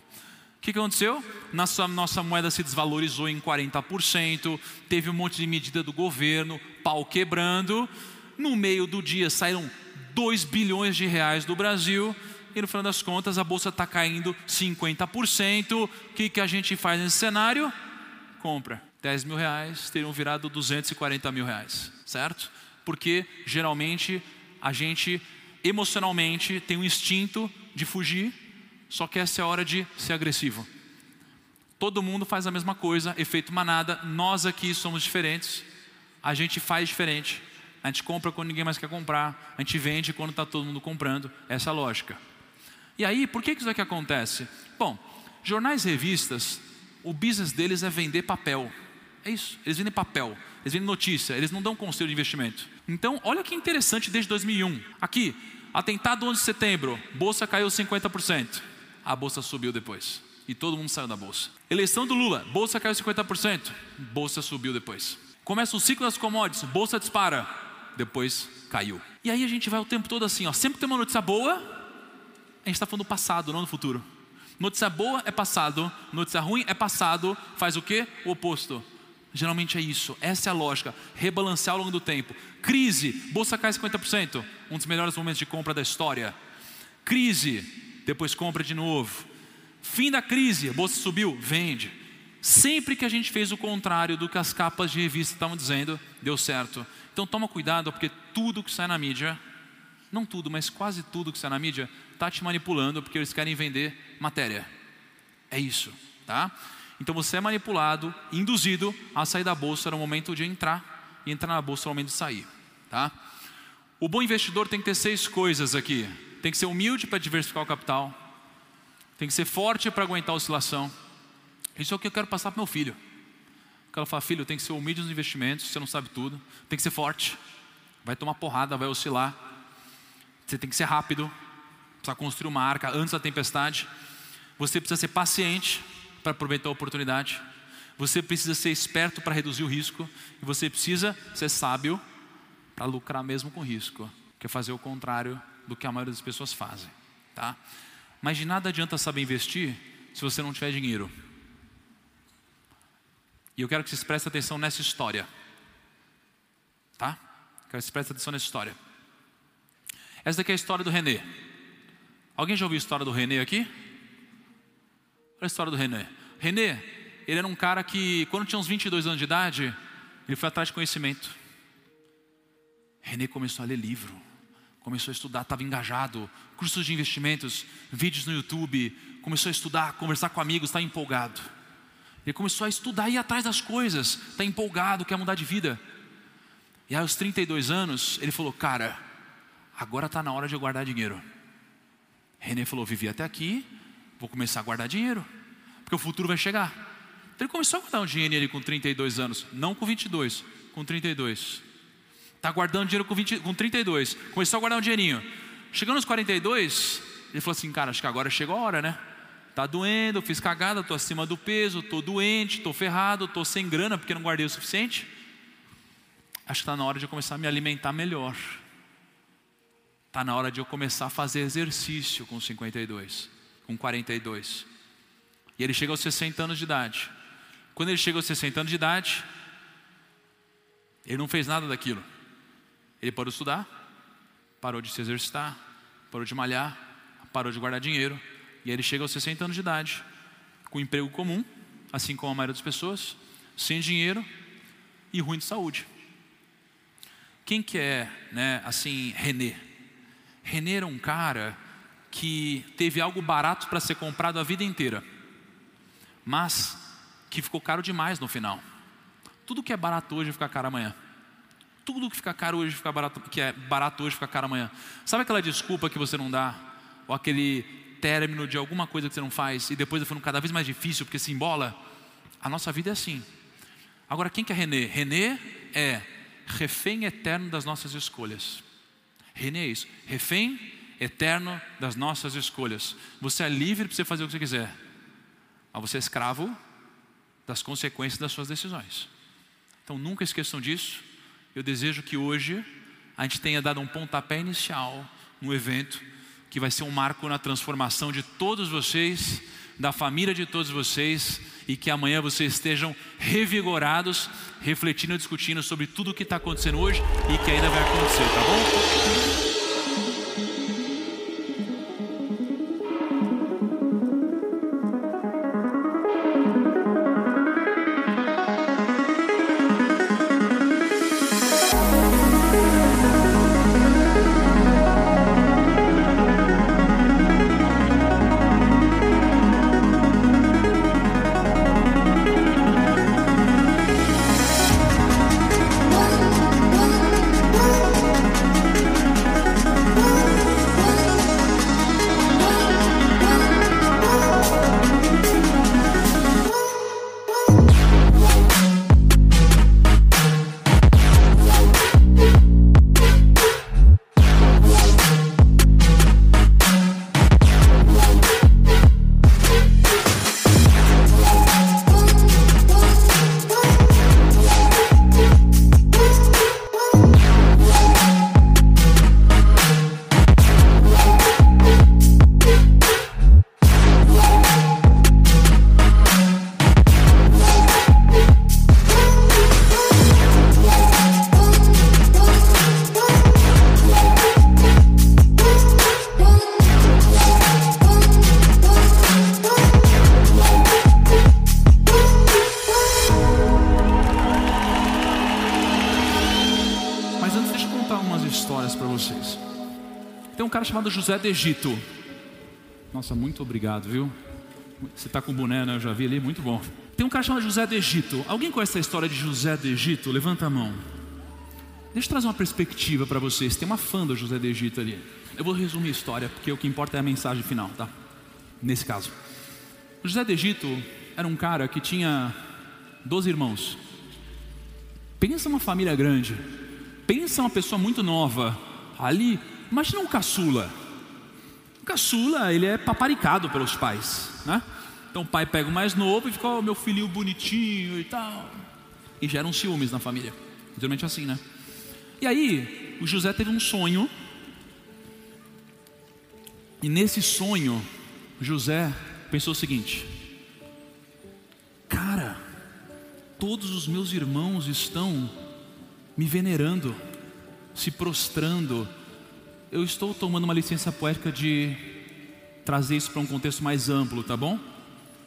O que aconteceu? Nossa, nossa moeda se desvalorizou em 40%, teve um monte de medida do governo, pau quebrando. No meio do dia saíram 2 bilhões de reais do Brasil e no final das contas a bolsa está caindo 50%. O que, que a gente faz nesse cenário? Compra. 10 mil reais teriam virado 240 mil reais, certo? Porque geralmente a gente emocionalmente tem um instinto de fugir, só que essa é a hora de ser agressivo. Todo mundo faz a mesma coisa, efeito manada, nós aqui somos diferentes, a gente faz diferente. A gente compra quando ninguém mais quer comprar, a gente vende quando está todo mundo comprando, essa é a lógica. E aí, por que isso aqui acontece? Bom, jornais e revistas, o business deles é vender papel. É isso, eles vendem papel, eles vendem notícia, eles não dão conselho de investimento. Então, olha que interessante desde 2001. Aqui, atentado 11 de setembro, bolsa caiu 50%. A bolsa subiu depois. E todo mundo saiu da bolsa. Eleição do Lula, bolsa caiu 50%. Bolsa subiu depois. Começa o ciclo das commodities, bolsa dispara. Depois caiu. E aí a gente vai o tempo todo assim, ó, sempre que tem uma notícia boa, a gente está falando do passado, não do futuro. Notícia boa é passado, notícia ruim é passado, faz o que? O oposto. Geralmente é isso, essa é a lógica, rebalancear ao longo do tempo. Crise, bolsa cai 50%, um dos melhores momentos de compra da história. Crise, depois compra de novo. Fim da crise, bolsa subiu, vende. Sempre que a gente fez o contrário do que as capas de revista estavam dizendo, deu certo. Então toma cuidado, porque tudo que sai na mídia, não tudo, mas quase tudo que sai na mídia, está te manipulando porque eles querem vender matéria. É isso, tá? Então você é manipulado, induzido a sair da bolsa no momento de entrar e entrar na bolsa no momento de sair, tá? O bom investidor tem que ter seis coisas aqui. Tem que ser humilde para diversificar o capital. Tem que ser forte para aguentar a oscilação. Isso é o que eu quero passar para meu filho. O cara fala, filho, tem que ser humilde nos investimentos, você não sabe tudo. Tem que ser forte. Vai tomar porrada, vai oscilar. Você tem que ser rápido, precisa construir uma arca antes da tempestade. Você precisa ser paciente para aproveitar a oportunidade. Você precisa ser esperto para reduzir o risco. E você precisa ser sábio para lucrar mesmo com risco. Que é fazer o contrário do que a maioria das pessoas fazem. Tá? Mas de nada adianta saber investir se você não tiver dinheiro. E eu quero que vocês prestem atenção nessa história. Tá? Quero que vocês prestem atenção nessa história. Essa daqui é a história do René. Alguém já ouviu a história do René aqui? Olha a história do René. René, ele era um cara que, quando tinha uns 22 anos de idade, ele foi atrás de conhecimento. René começou a ler livro, começou a estudar, estava engajado, cursos de investimentos, vídeos no YouTube, começou a estudar, conversar com amigos, estava empolgado. Ele começou a estudar e ir atrás das coisas, está empolgado, quer mudar de vida. E aos 32 anos, ele falou: Cara, agora está na hora de eu guardar dinheiro. René falou: Vivi até aqui, vou começar a guardar dinheiro. Porque o futuro vai chegar. Então ele começou a guardar um dinheiro com 32 anos, não com 22, com 32. Está guardando dinheiro com, 20, com 32, começou a guardar um dinheirinho. Chegando aos 42, ele falou assim: Cara, acho que agora chegou a hora, né? Tá doendo, fiz cagada, estou acima do peso, estou doente, estou ferrado, estou sem grana porque não guardei o suficiente. Acho que está na hora de eu começar a me alimentar melhor. Está na hora de eu começar a fazer exercício com 52, com 42. E ele chega aos 60 anos de idade. Quando ele chega aos 60 anos de idade, ele não fez nada daquilo. Ele parou de estudar, parou de se exercitar, parou de malhar, parou de guardar dinheiro. E aí ele chega aos 60 anos de idade, com um emprego comum, assim como a maioria das pessoas, sem dinheiro e ruim de saúde. Quem que é, né, assim, René? René era um cara que teve algo barato para ser comprado a vida inteira, mas que ficou caro demais no final. Tudo que é barato hoje fica caro amanhã. Tudo que fica caro hoje fica barato, que é barato hoje fica caro amanhã. Sabe aquela desculpa que você não dá? Ou aquele término de alguma coisa que você não faz e depois ficando cada vez mais difícil porque se embola? A nossa vida é assim. Agora, quem que é René? René é refém eterno das nossas escolhas. René é isso, refém eterno das nossas escolhas. Você é livre para você fazer o que você quiser, mas você é escravo das consequências das suas decisões. Então nunca esqueçam disso. Eu desejo que hoje a gente tenha dado um pontapé inicial no evento que vai ser um marco na transformação de todos vocês, da família de todos vocês e que amanhã vocês estejam revigorados, refletindo e discutindo sobre tudo o que está acontecendo hoje e que ainda vai acontecer, tá bom? Chamado José do Egito. Nossa, muito obrigado, viu? Você está com boné, né? Eu já vi ali, muito bom. Tem um cara chamado José do Egito. Alguém conhece a história de José do Egito? Levanta a mão. Deixa eu trazer uma perspectiva para vocês. Tem uma fã do José do Egito ali. Eu vou resumir a história, porque o que importa é a mensagem final, tá? Nesse caso. O José do Egito era um cara que tinha 12 irmãos. Pensa uma família grande. Pensa uma pessoa muito nova. Ali Imagina um caçula. O caçula, ele é paparicado pelos pais, né? Então o pai pega o mais novo e fica, oh, meu filhinho bonitinho e tal. E geram ciúmes na família. Geralmente assim, né? E aí, o José teve um sonho. E nesse sonho, José pensou o seguinte: Cara, todos os meus irmãos estão me venerando, se prostrando, eu estou tomando uma licença poética de trazer isso para um contexto mais amplo, tá bom?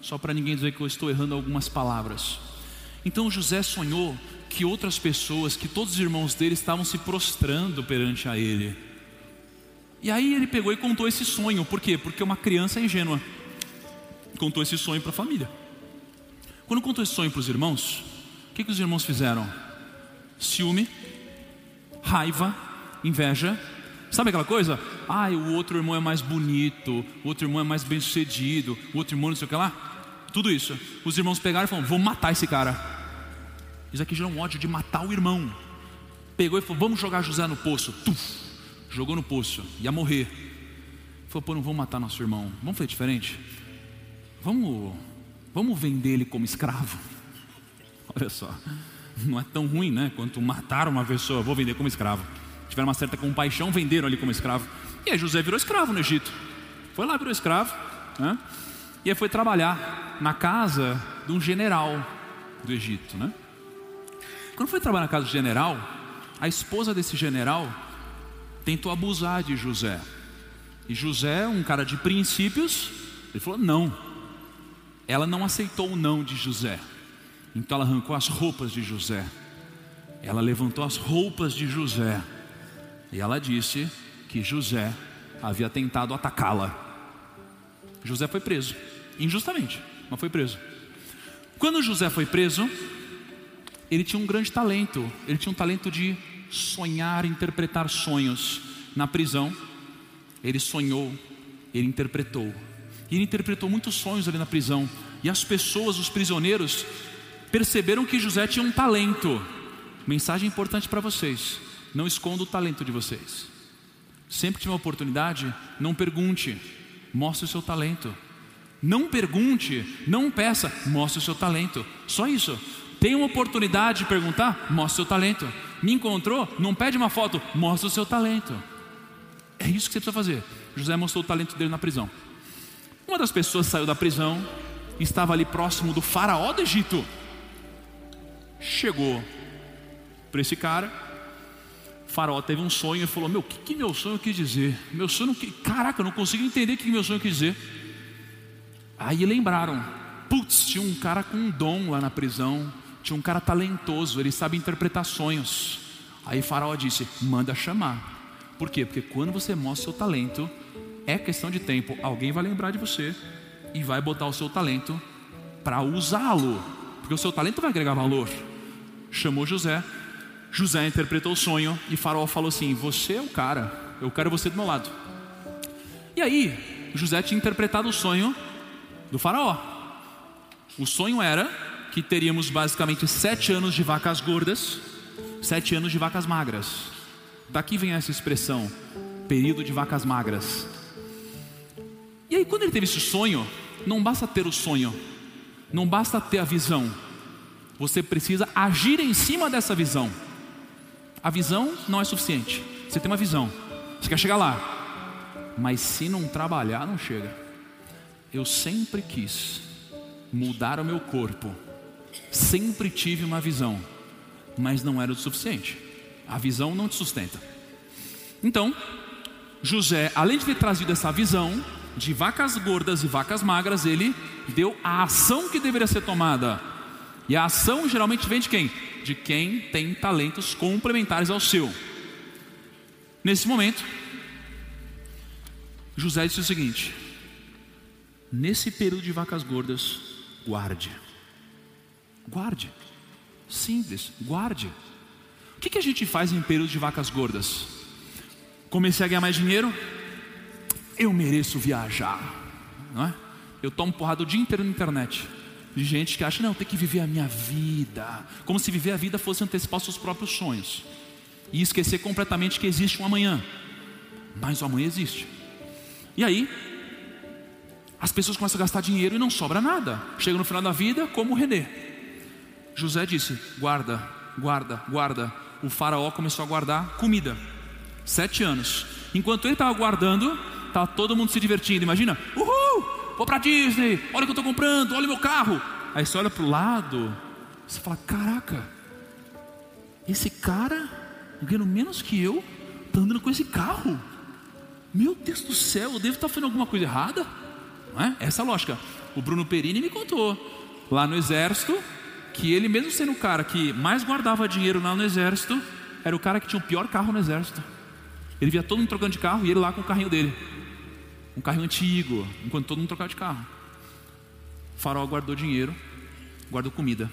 Só para ninguém dizer que eu estou errando algumas palavras. Então José sonhou que outras pessoas, que todos os irmãos dele estavam se prostrando perante a ele. E aí ele pegou e contou esse sonho, por quê? Porque uma criança ingênua contou esse sonho para a família. Quando contou esse sonho para os irmãos, o que, que os irmãos fizeram? Ciúme, raiva, inveja Sabe aquela coisa? Ah, o outro irmão é mais bonito, o outro irmão é mais bem sucedido, o outro irmão não sei o que lá. Tudo isso. Os irmãos pegaram e falaram: vamos matar esse cara. Isso aqui gerou um ódio de matar o irmão. Pegou e falou: vamos jogar José no poço. Tuf, jogou no poço, ia morrer. Falou: pô, não vamos matar nosso irmão. Vamos fazer diferente. Vamos, vamos vender ele como escravo. Olha só, não é tão ruim, né? Quanto matar uma pessoa, vou vender como escravo. Tiveram uma certa compaixão, venderam ali como escravo. E aí José virou escravo no Egito. Foi lá, virou escravo. Né? E aí foi trabalhar na casa de um general do Egito. Né? Quando foi trabalhar na casa do general, a esposa desse general tentou abusar de José. E José, um cara de princípios, ele falou: não. Ela não aceitou o não de José. Então ela arrancou as roupas de José. Ela levantou as roupas de José. E ela disse que José havia tentado atacá-la. José foi preso, injustamente, mas foi preso. Quando José foi preso, ele tinha um grande talento, ele tinha um talento de sonhar, interpretar sonhos. Na prisão, ele sonhou, ele interpretou. E ele interpretou muitos sonhos ali na prisão. E as pessoas, os prisioneiros, perceberam que José tinha um talento. Mensagem importante para vocês: não esconda o talento de vocês. Sempre que tiver uma oportunidade, não pergunte, mostre o seu talento. Não pergunte, não peça, mostre o seu talento. Só isso. Tem uma oportunidade de perguntar, mostre o seu talento. Me encontrou, não pede uma foto, mostre o seu talento. É isso que você precisa fazer. José mostrou o talento dele na prisão. Uma das pessoas saiu da prisão, estava ali próximo do faraó do Egito. Chegou para esse cara, faraó teve um sonho e falou: Meu, o que, que meu sonho quis dizer? Meu sonho, que, caraca, eu não consigo entender o que, que meu sonho quis dizer. Aí lembraram: Putz, tinha um cara com um dom lá na prisão, tinha um cara talentoso, ele sabe interpretar sonhos. Aí Faraó disse: Manda chamar. Por quê? Porque quando você mostra seu talento, é questão de tempo, alguém vai lembrar de você e vai botar o seu talento para usá-lo, porque o seu talento vai agregar valor. Chamou José, José interpretou o sonho e Faraó falou assim: Você é o cara, eu quero você do meu lado. E aí, José tinha interpretado o sonho do Faraó. O sonho era que teríamos basicamente sete anos de vacas gordas, sete anos de vacas magras. Daqui vem essa expressão, período de vacas magras. E aí, quando ele teve esse sonho, não basta ter o sonho, não basta ter a visão, você precisa agir em cima dessa visão. A visão não é suficiente. Você tem uma visão, você quer chegar lá, mas se não trabalhar, não chega. Eu sempre quis mudar o meu corpo, sempre tive uma visão, mas não era o suficiente. A visão não te sustenta. Então, José, além de ter trazido essa visão de vacas gordas e vacas magras, ele deu a ação que deveria ser tomada. E a ação geralmente vem de quem? De quem tem talentos complementares ao seu. Nesse momento, José disse o seguinte: nesse período de vacas gordas, guarde. Guarde. Simples, guarde. O que, que a gente faz em período de vacas gordas? Comecei a ganhar mais dinheiro, eu mereço viajar, não é? Eu tomo porrada o dia inteiro na internet de gente que acha, não, tem que viver a minha vida, como se viver a vida fosse antecipar seus próprios sonhos e esquecer completamente que existe um amanhã, mas o amanhã existe. E aí, as pessoas começam a gastar dinheiro e não sobra nada. Chega no final da vida, como o René. José disse: guarda, guarda, guarda. O faraó começou a guardar comida. Sete anos. Enquanto ele estava guardando, estava todo mundo se divertindo. Imagina, uhul! Vou para Disney, olha o que eu estou comprando, olha o meu carro. Aí você olha para o lado, você fala: caraca, esse cara, ganhando menos que eu, está andando com esse carro. Meu Deus do céu, eu devo estar tá fazendo alguma coisa errada? Não é? Essa é a lógica. O Bruno Perini me contou, lá no exército, que ele, mesmo sendo o cara que mais guardava dinheiro lá no exército, era o cara que tinha o pior carro no exército. Ele via todo mundo trocando de carro e ele lá com o carrinho dele um carro antigo, enquanto todo mundo trocava de carro. O farol guardou dinheiro, guardou comida.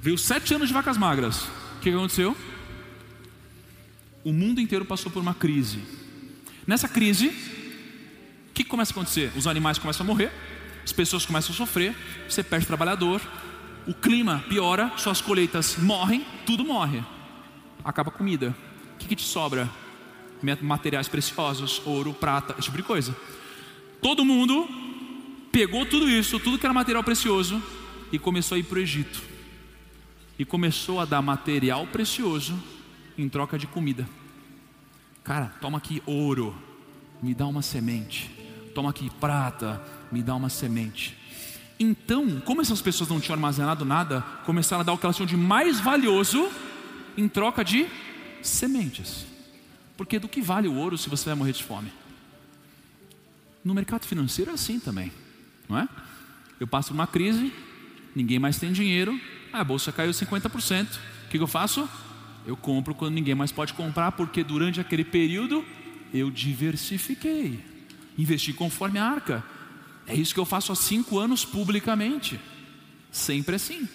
Veio sete anos de vacas magras. O que aconteceu? O mundo inteiro passou por uma crise. Nessa crise, o que começa a acontecer? Os animais começam a morrer, As pessoas começam a sofrer, você perde trabalhador, o clima piora, suas colheitas morrem, tudo morre. Acaba a comida. O que, que te sobra? Materiais preciosos, ouro, prata, esse tipo de coisa. Todo mundo pegou tudo isso, tudo que era material precioso, e começou a ir para o Egito. E começou a dar material precioso em troca de comida. Cara, toma aqui ouro, me dá uma semente. Toma aqui prata, me dá uma semente. Então, como essas pessoas não tinham armazenado nada, começaram a dar o que elas tinham de mais valioso em troca de sementes. Porque do que vale o ouro se você vai morrer de fome? No mercado financeiro é assim também, não é? Eu passo uma crise, ninguém mais tem dinheiro, a bolsa caiu 50%. O que eu faço? Eu compro quando ninguém mais pode comprar, porque durante aquele período eu diversifiquei, investi conforme a arca. É isso que eu faço há cinco anos publicamente, sempre assim.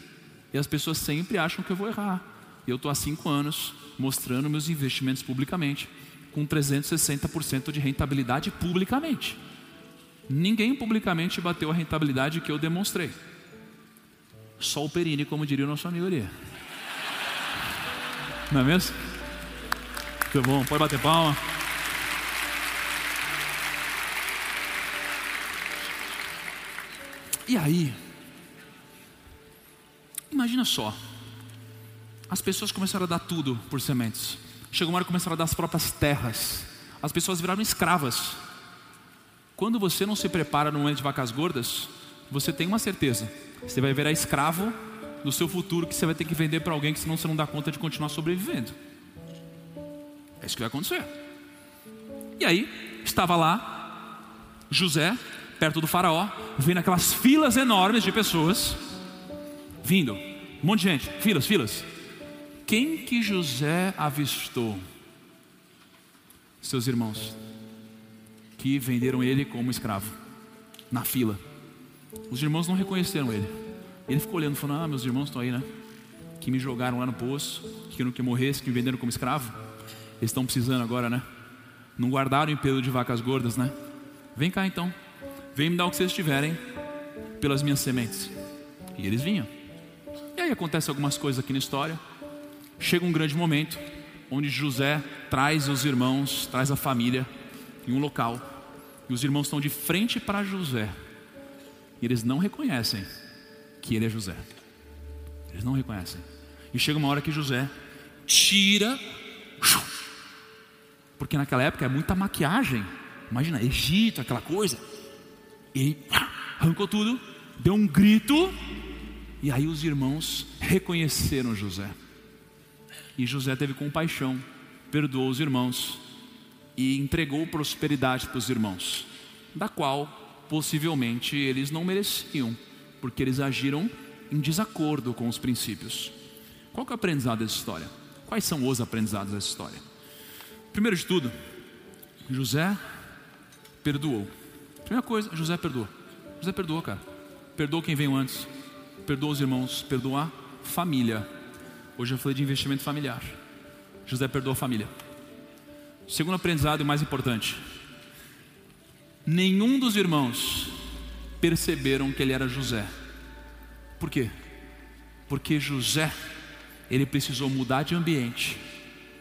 E as pessoas sempre acham que eu vou errar. Eu estou há cinco anos mostrando meus investimentos publicamente, com 360% de rentabilidade publicamente. Ninguém publicamente bateu a rentabilidade que eu demonstrei. Só o Perini, como diria o nosso amigo ali. Não é mesmo? Muito bom, pode bater palma. E aí, imagina só, as pessoas começaram a dar tudo por sementes. Chegou uma hora que começaram a dar as próprias terras. As pessoas viraram escravas. Quando você não se prepara no momento de vacas gordas, você tem uma certeza: você vai virar escravo do seu futuro que você vai ter que vender para alguém que senão você não dá conta de continuar sobrevivendo. É isso que vai acontecer. E aí, estava lá José, perto do faraó, vendo aquelas filas enormes de pessoas vindo. Um monte de gente, filas, filas. Quem que José avistou? Seus irmãos, que venderam ele como escravo, na fila. Os irmãos não reconheceram ele. Ele ficou olhando, falando: Ah, meus irmãos estão aí, né? Que me jogaram lá no poço, que não que morresse, que me venderam como escravo. Eles estão precisando agora, né? Não guardaram em pelo de vacas gordas, né? Vem cá então. Vem me dar o que vocês tiverem pelas minhas sementes. E eles vinham. E aí acontece algumas coisas aqui na história. Chega um grande momento onde José traz os irmãos, traz a família em um local. E os irmãos estão de frente para José. E eles não reconhecem que ele é José. Eles não reconhecem. E chega uma hora que José tira. Porque naquela época é muita maquiagem. Imagina, Egito, aquela coisa. E arrancou tudo, deu um grito. E aí os irmãos reconheceram José. E José teve compaixão, perdoou os irmãos e entregou prosperidade para os irmãos, da qual possivelmente eles não mereciam, porque eles agiram em desacordo com os princípios. Qual é o aprendizado dessa história? Quais são os aprendizados dessa história? Primeiro de tudo, José perdoou. Primeira coisa, José perdoou. José perdoou, cara. Perdoou quem veio antes. Perdoou os irmãos. Perdoou a família. Hoje eu falei de investimento familiar. José perdoou a família. Segundo aprendizado e mais importante: nenhum dos irmãos perceberam que ele era José. Por quê? Porque José, ele precisou mudar de ambiente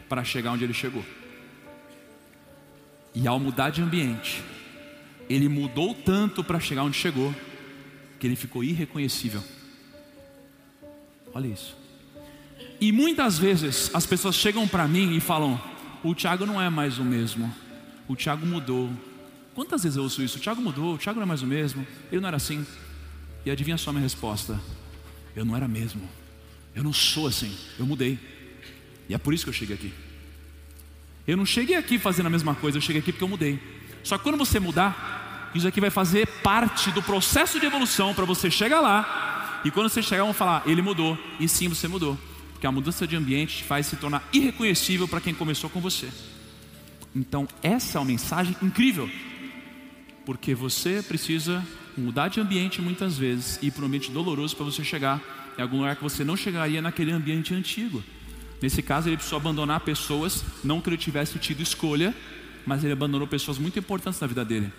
para chegar onde ele chegou. E ao mudar de ambiente, ele mudou tanto para chegar onde chegou, que ele ficou irreconhecível. Olha isso. E muitas vezes as pessoas chegam para mim e falam: o Tiago não é mais o mesmo, o Tiago mudou. Quantas vezes eu ouço isso? O Tiago mudou, o Tiago não é mais o mesmo, ele não era assim. E adivinha só a minha resposta: eu não era mesmo, eu não sou assim, eu mudei. E é por isso que eu cheguei aqui. Eu não cheguei aqui fazendo a mesma coisa, eu cheguei aqui porque eu mudei. Só que quando você mudar, isso aqui vai fazer parte do processo de evolução para você chegar lá. E quando você chegar, vão falar: ele mudou. E sim, você mudou. Porque a mudança de ambiente faz se tornar irreconhecível para quem começou com você. Então, essa é uma mensagem incrível. Porque você precisa mudar de ambiente muitas vezes e para um ambiente doloroso para você chegar em algum lugar que você não chegaria naquele ambiente antigo. Nesse caso, ele precisou abandonar pessoas, não que ele tivesse tido escolha, mas ele abandonou pessoas muito importantes na vida dele.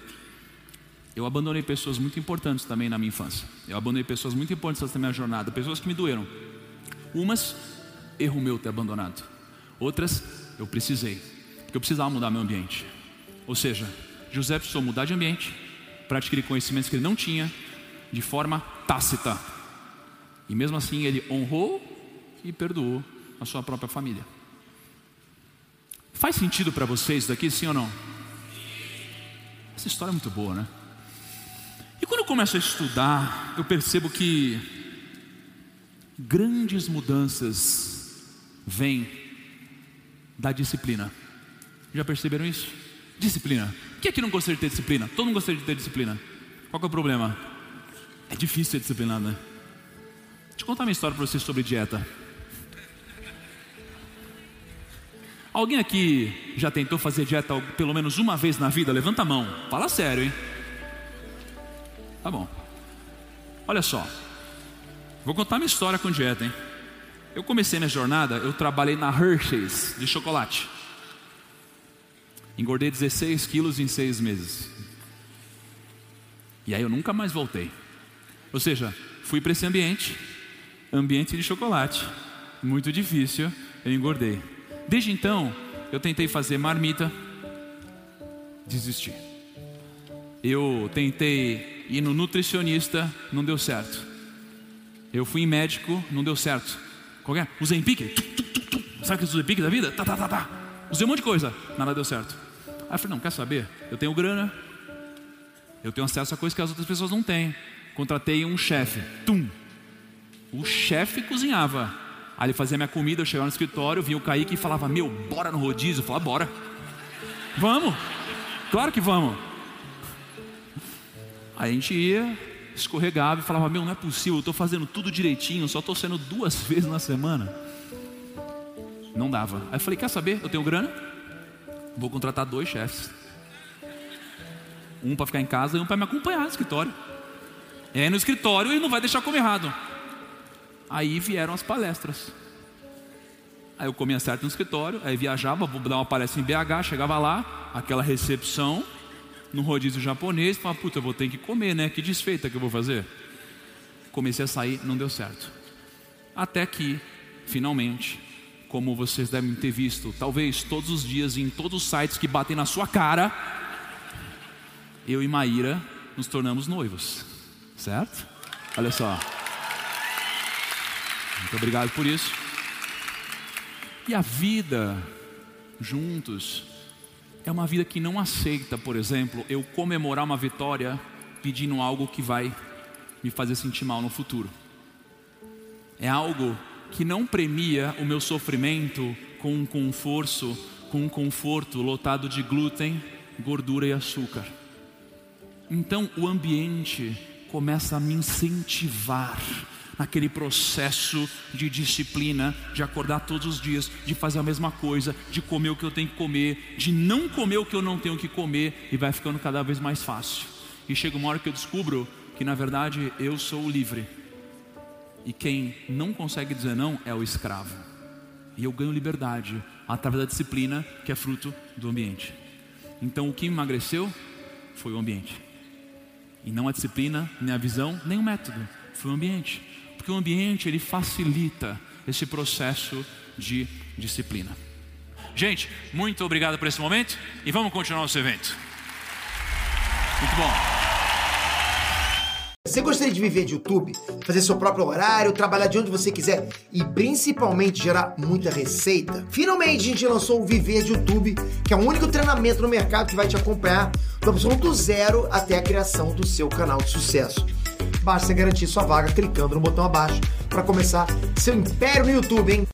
Eu abandonei pessoas muito importantes também na minha infância. Eu abandonei pessoas muito importantes na minha jornada, pessoas que me doeram. Umas, erro meu ter abandonado. Outras, eu precisei, porque eu precisava mudar meu ambiente. Ou seja, José precisou mudar de ambiente para adquirir conhecimentos que ele não tinha de forma tácita. E mesmo assim ele honrou e perdoou a sua própria família. Faz sentido para vocês daqui, sim ou não? Essa história é muito boa, né? E quando eu começo a estudar, eu percebo que grandes mudanças vêm da disciplina. Já perceberam isso? Disciplina. Quem é que não gostaria de ter disciplina? Todo mundo gostaria de ter disciplina. Qual é o problema? É difícil ser disciplinado, né? Deixa eu contar uma história para vocês sobre dieta. Alguém aqui já tentou fazer dieta pelo menos uma vez na vida? Levanta a mão. Fala sério, hein? Tá bom. Olha só. Vou contar minha história com dieta, hein? Eu comecei minha jornada, eu trabalhei na Hershey's de chocolate. Engordei 16 quilos em seis meses. E aí eu nunca mais voltei. Ou seja, fui para esse ambiente, ambiente de chocolate. Muito difícil, eu engordei. Desde então, eu tentei fazer marmita, desisti. Eu tentei ir no nutricionista, não deu certo. Eu fui em médico, não deu certo. Qualquer? Usei pique. Sabe que usei pique da vida? Tá, tá, tá, tá. Usei um monte de coisa, nada deu certo. Aí eu falei, não, quer saber? Eu tenho grana, eu tenho acesso a coisas que as outras pessoas não têm. Contratei um chefe. Tum. O chefe cozinhava. Aí ele fazia minha comida, eu chegava no escritório, vinha o Kaique e falava, meu, bora no rodízio. Eu falava, bora. Vamos. Claro que vamos. Aí a gente ia, escorregava e falava, meu, não é possível, eu estou fazendo tudo direitinho, só estou sendo duas vezes na semana. Não dava. Aí eu falei, quer saber? Eu tenho grana, vou contratar dois chefes. Um para ficar em casa e um para me acompanhar no escritório. É no escritório e não vai deixar comer errado. Aí vieram as palestras. Aí eu comia certo no escritório, aí viajava, vou dar uma palestra em BH, chegava lá, aquela recepção, no rodízio japonês, falava, puta, eu vou ter que comer, né? Que desfeita que eu vou fazer. Comecei a sair, não deu certo. Até que, finalmente, como vocês devem ter visto, talvez todos os dias em todos os sites que batem na sua cara, eu e Maíra nos tornamos noivos, certo? Olha só. Muito obrigado por isso. E a vida juntos é uma vida que não aceita, por exemplo, eu comemorar uma vitória pedindo algo que vai me fazer sentir mal no futuro. É algo que não premia o meu sofrimento com um conforto, com um conforto lotado de glúten, gordura e açúcar. Então o ambiente começa a me incentivar naquele processo de disciplina, de acordar todos os dias, de fazer a mesma coisa, de comer o que eu tenho que comer, de não comer o que eu não tenho que comer, e vai ficando cada vez mais fácil. E chega uma hora que eu descubro que na verdade eu sou livre, e quem não consegue dizer não é o escravo. E eu ganho liberdade através da disciplina que é fruto do ambiente. Então o que emagreceu foi o ambiente. E não a disciplina, nem a visão, nem o método, foi o ambiente porque o ambiente ele facilita esse processo de disciplina. Gente, muito obrigado por esse momento e vamos continuar nosso evento. Muito bom. Você gostaria de viver de YouTube, fazer seu próprio horário, trabalhar de onde você quiser e principalmente gerar muita receita? Finalmente a gente lançou o Viver de YouTube, que é o único treinamento no mercado que vai te acompanhar do absoluto zero até a criação do seu canal de sucesso. Basta garantir sua vaga clicando no botão abaixo para começar seu império no YouTube, hein?